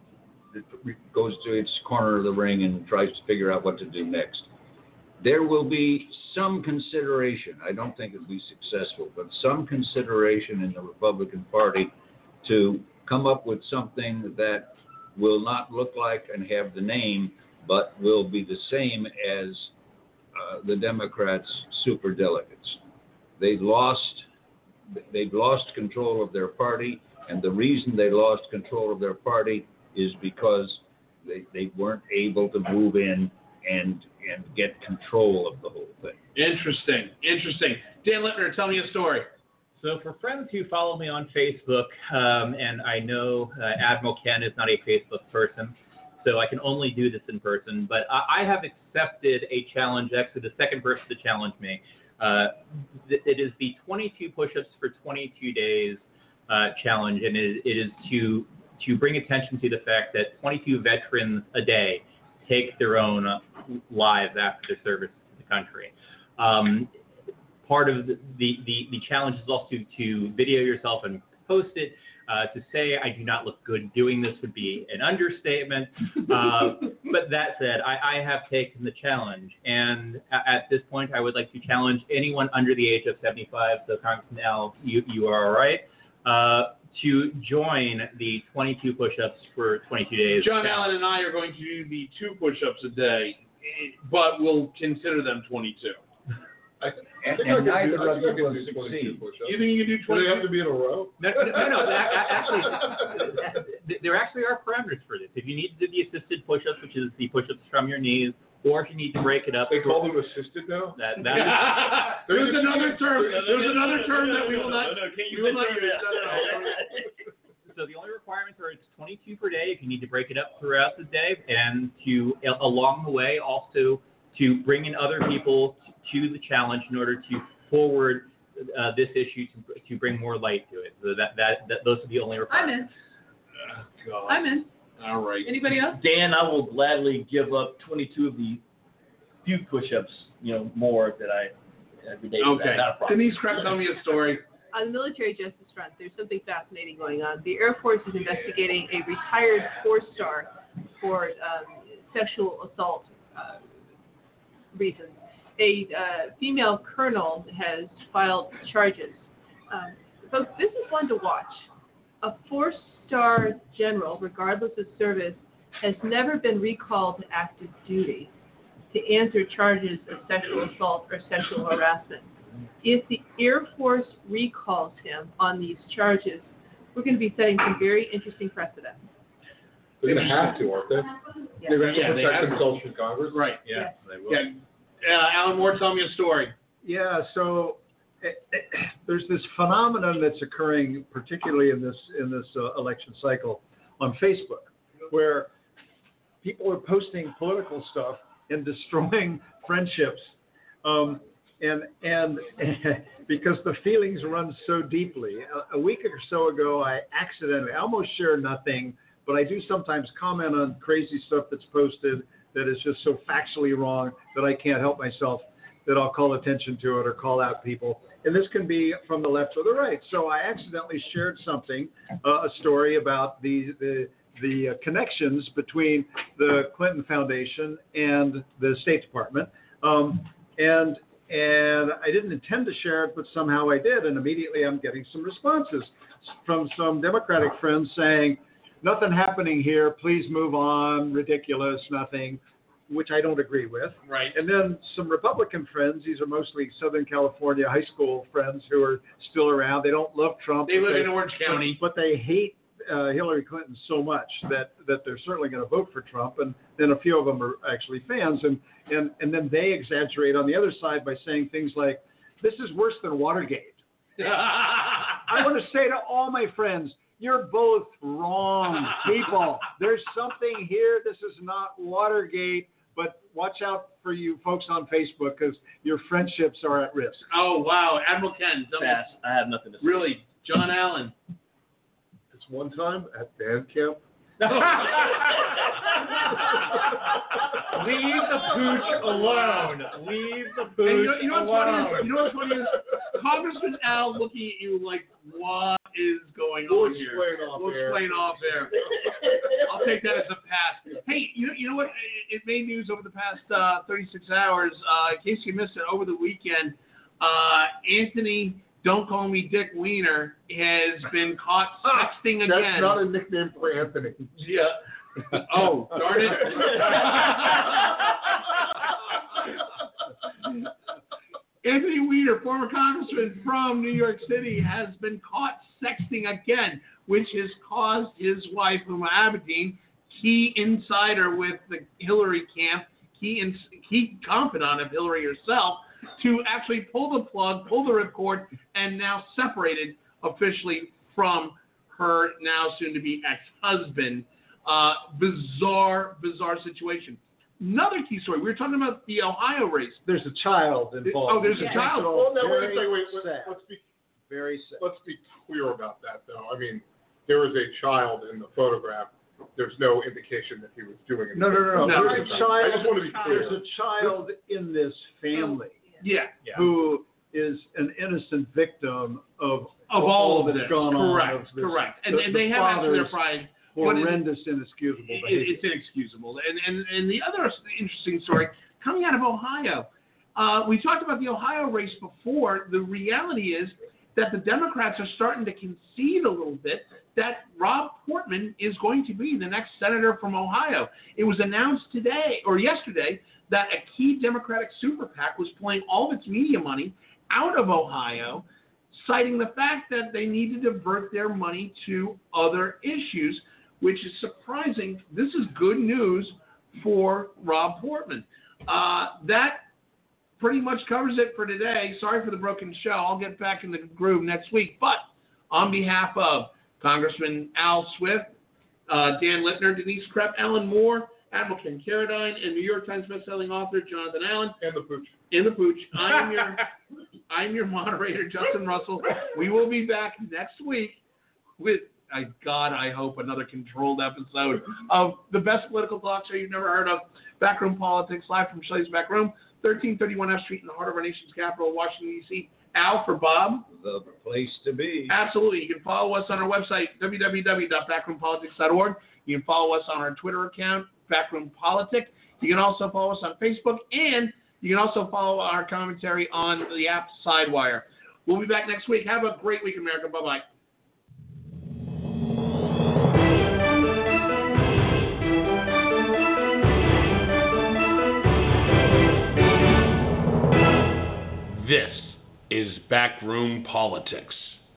goes to its corner of the ring and tries to figure out what to do next, there will be some consideration. I don't think it'll be successful, but some consideration in the Republican Party to come up with something that will not look like and have the name, but will be the same as uh, the Democrats' super delegates. They lost. They've lost control of their party, and the reason they lost control of their party is because they, they weren't able to move in and and get control of the whole thing. Interesting, interesting. Dan Lippner, tell me a story. So, for friends who follow me on Facebook, um, and I know uh, Admiral Ken is not a Facebook person, so I can only do this in person, but I, I have accepted a challenge, actually, the second person to challenge me. Uh, th- it is the 22 push ups for 22 days uh, challenge, and it, it is to, to bring attention to the fact that 22 veterans a day take their own lives after their service to the country. Um, part of the, the, the, challenge is also to video yourself and post it. Uh, to say I do not look good doing this would be an understatement. Uh, <laughs> but that said, I, I have taken the challenge. And a- at this point, I would like to challenge anyone under the age of 75. So, Congressman Al, you, you are all right. Uh, to join the 22 push ups for 22 days. John challenge. Allen and I are going to do the two push-ups a day, but we'll consider them 22. I, I And, think I and neither do, of think you will 22 succeed. push-ups. You think you can do Do they have 22? to be in a row? No, no, no, no. that- Actually, th- there actually are parameters for this. If you need to do the assisted push-ups, which is the push-ups from your knees, or if you need to break it up, They call them assisted now? that that <laughs> There's another term. There's another term that we will not. No, no, can't use that term. So the only requirements are it's 22 per day. If you need to break it up throughout the day, and to along the way also to bring in other people to the challenge in order to forward uh, this issue to to bring more light to it. So that that, that those are the only requirements. I'm in. Oh, God. I'm in. All right. Anybody else? Dan, I will gladly give up 22 of the few push-ups, you know, more that I every day. Okay. Not a problem. Denise Krepp, tell me a story. On the military justice front, there's something fascinating going on. The Air Force is investigating a retired four-star for um, sexual assault uh, reasons. A uh, female colonel has filed charges. Um, folks, this is one to watch. A four-star general, regardless of service, has never been recalled to active duty to answer charges of sexual assault or sexual harassment if the Air Force recalls him on these charges, we're going to be setting some very interesting precedent. They're going to have to, aren't they? Yeah. They're going to Yeah, have they to have protect to. themselves from Congress? Right. Yeah, they will. Yeah. Uh, Alan Moore, tell me a story. Yeah, so <clears throat> there's this phenomenon that's occurring, particularly in this in this uh, election cycle, on Facebook, where people are posting political stuff and destroying <laughs> friendships, um, and and <laughs> because the feelings run so deeply. A, a week or so ago, I accidentally, I almost share nothing, but I do sometimes comment on crazy stuff that's posted that is just so factually wrong that I can't help myself that I'll call attention to it or call out people. And this can be from the left or the right. So I accidentally shared something, uh, a story about the the the uh, connections between the Clinton Foundation and the State Department. Um, and and I didn't intend to share it, but somehow I did, and immediately I'm getting some responses from some Democratic friends saying, "Nothing happening here. Please move on. Ridiculous. Nothing." Which I don't agree with. Right. And then some Republican friends, these are mostly Southern California high school friends who are still around. They don't love Trump. They live in Orange but- County. But, they hate uh, Hillary Clinton so much that, that they're certainly going to vote for Trump. And then a few of them are actually fans. And, and, and then they exaggerate on the other side by saying things like, this is worse than Watergate. <laughs> I want to say to all my friends, you're both wrong people. There's something here. This is not Watergate, but watch out for you folks on Facebook because your friendships are at risk. Oh wow, Admiral Ken. tell Pass. I have nothing to say. Really, John Allen. This one time at band camp, <laughs> Leave the pooch alone. Leave the pooch And you know, you know what's funny? alone. Is, you know what's funny is Congressman Al looking at you like, what is going we'll on here? explain off We'll air. explain off there. <laughs> I'll take that as a pass. Hey, you know, you know what? It, it made news over the past uh, 36 hours. Uh, in case you missed it, over the weekend, uh, Anthony, don't call me Dick Weiner, has been caught <laughs> sexting again. that's not a nickname for Anthony. Yeah. <laughs> Oh, darn it. Anthony Weiner, former congressman from New York City, has been caught sexting again, which has caused his wife, Huma Abedin, key insider with the Hillary camp, key, in, key confidant of Hillary herself, to actually pull the plug, pull the ripcord, and now separated officially from her now soon to be ex husband. Uh, bizarre, bizarre situation. Another key story. We were talking about the Ohio race. There's a child involved. Oh, there's a It's child. all Well, no, wait, very wait, wait. sad. Let's, let's be Very sad. let's be clear about that, though. I mean, there is a child in the photograph. There's no indication that he was doing it. No, no, no, no. No. There's a I child. I just want to be clear. There's a child in this family Yeah. yeah. who is an innocent victim of Of all of that's this. gone on. Correct. of this- Correct. And, the- and the they have asked their pride. Horrendous, inexcusable It- behavior. it's inexcusable. And, and, and the other interesting story coming out of Ohio, uh, we talked about the Ohio race before. The reality is that the Democrats are starting to concede a little bit that Rob Portman is going to be the next senator from Ohio. It was announced today or yesterday that a key Democratic super PAC was pulling all of its media money out of Ohio, citing the fact that they need to divert their money to other issues, which is surprising. This is good news for Rob Portman. Uh, that pretty much covers it for today. Sorry for the broken show. I'll get back in the groove next week. But on behalf of Congressman Al Swift, uh, Dan Littner, Denise Krepp, Alan Moore, Admiral Ken Carradine, and New York Times bestselling author Jonathan Allen, And the pooch. in the pooch. I'm your <laughs> I'm your moderator, Justin Russell. We will be back next week with I God, I hope another controlled episode of the best political talk show you've never heard of, Backroom Politics, live from Shelley's Back Room, 1331 F Street in the heart of our nation's capital, Washington D.C. Al for Bob. The place to be. Absolutely. You can follow us on our website, www.backroompolitics.org. You can follow us on our Twitter account, Backroom Politic. You can also follow us on Facebook, and you can also follow our commentary on the app Sidewire. We'll be back next week. Have a great week, America. Bye bye. Is Backroom Politics.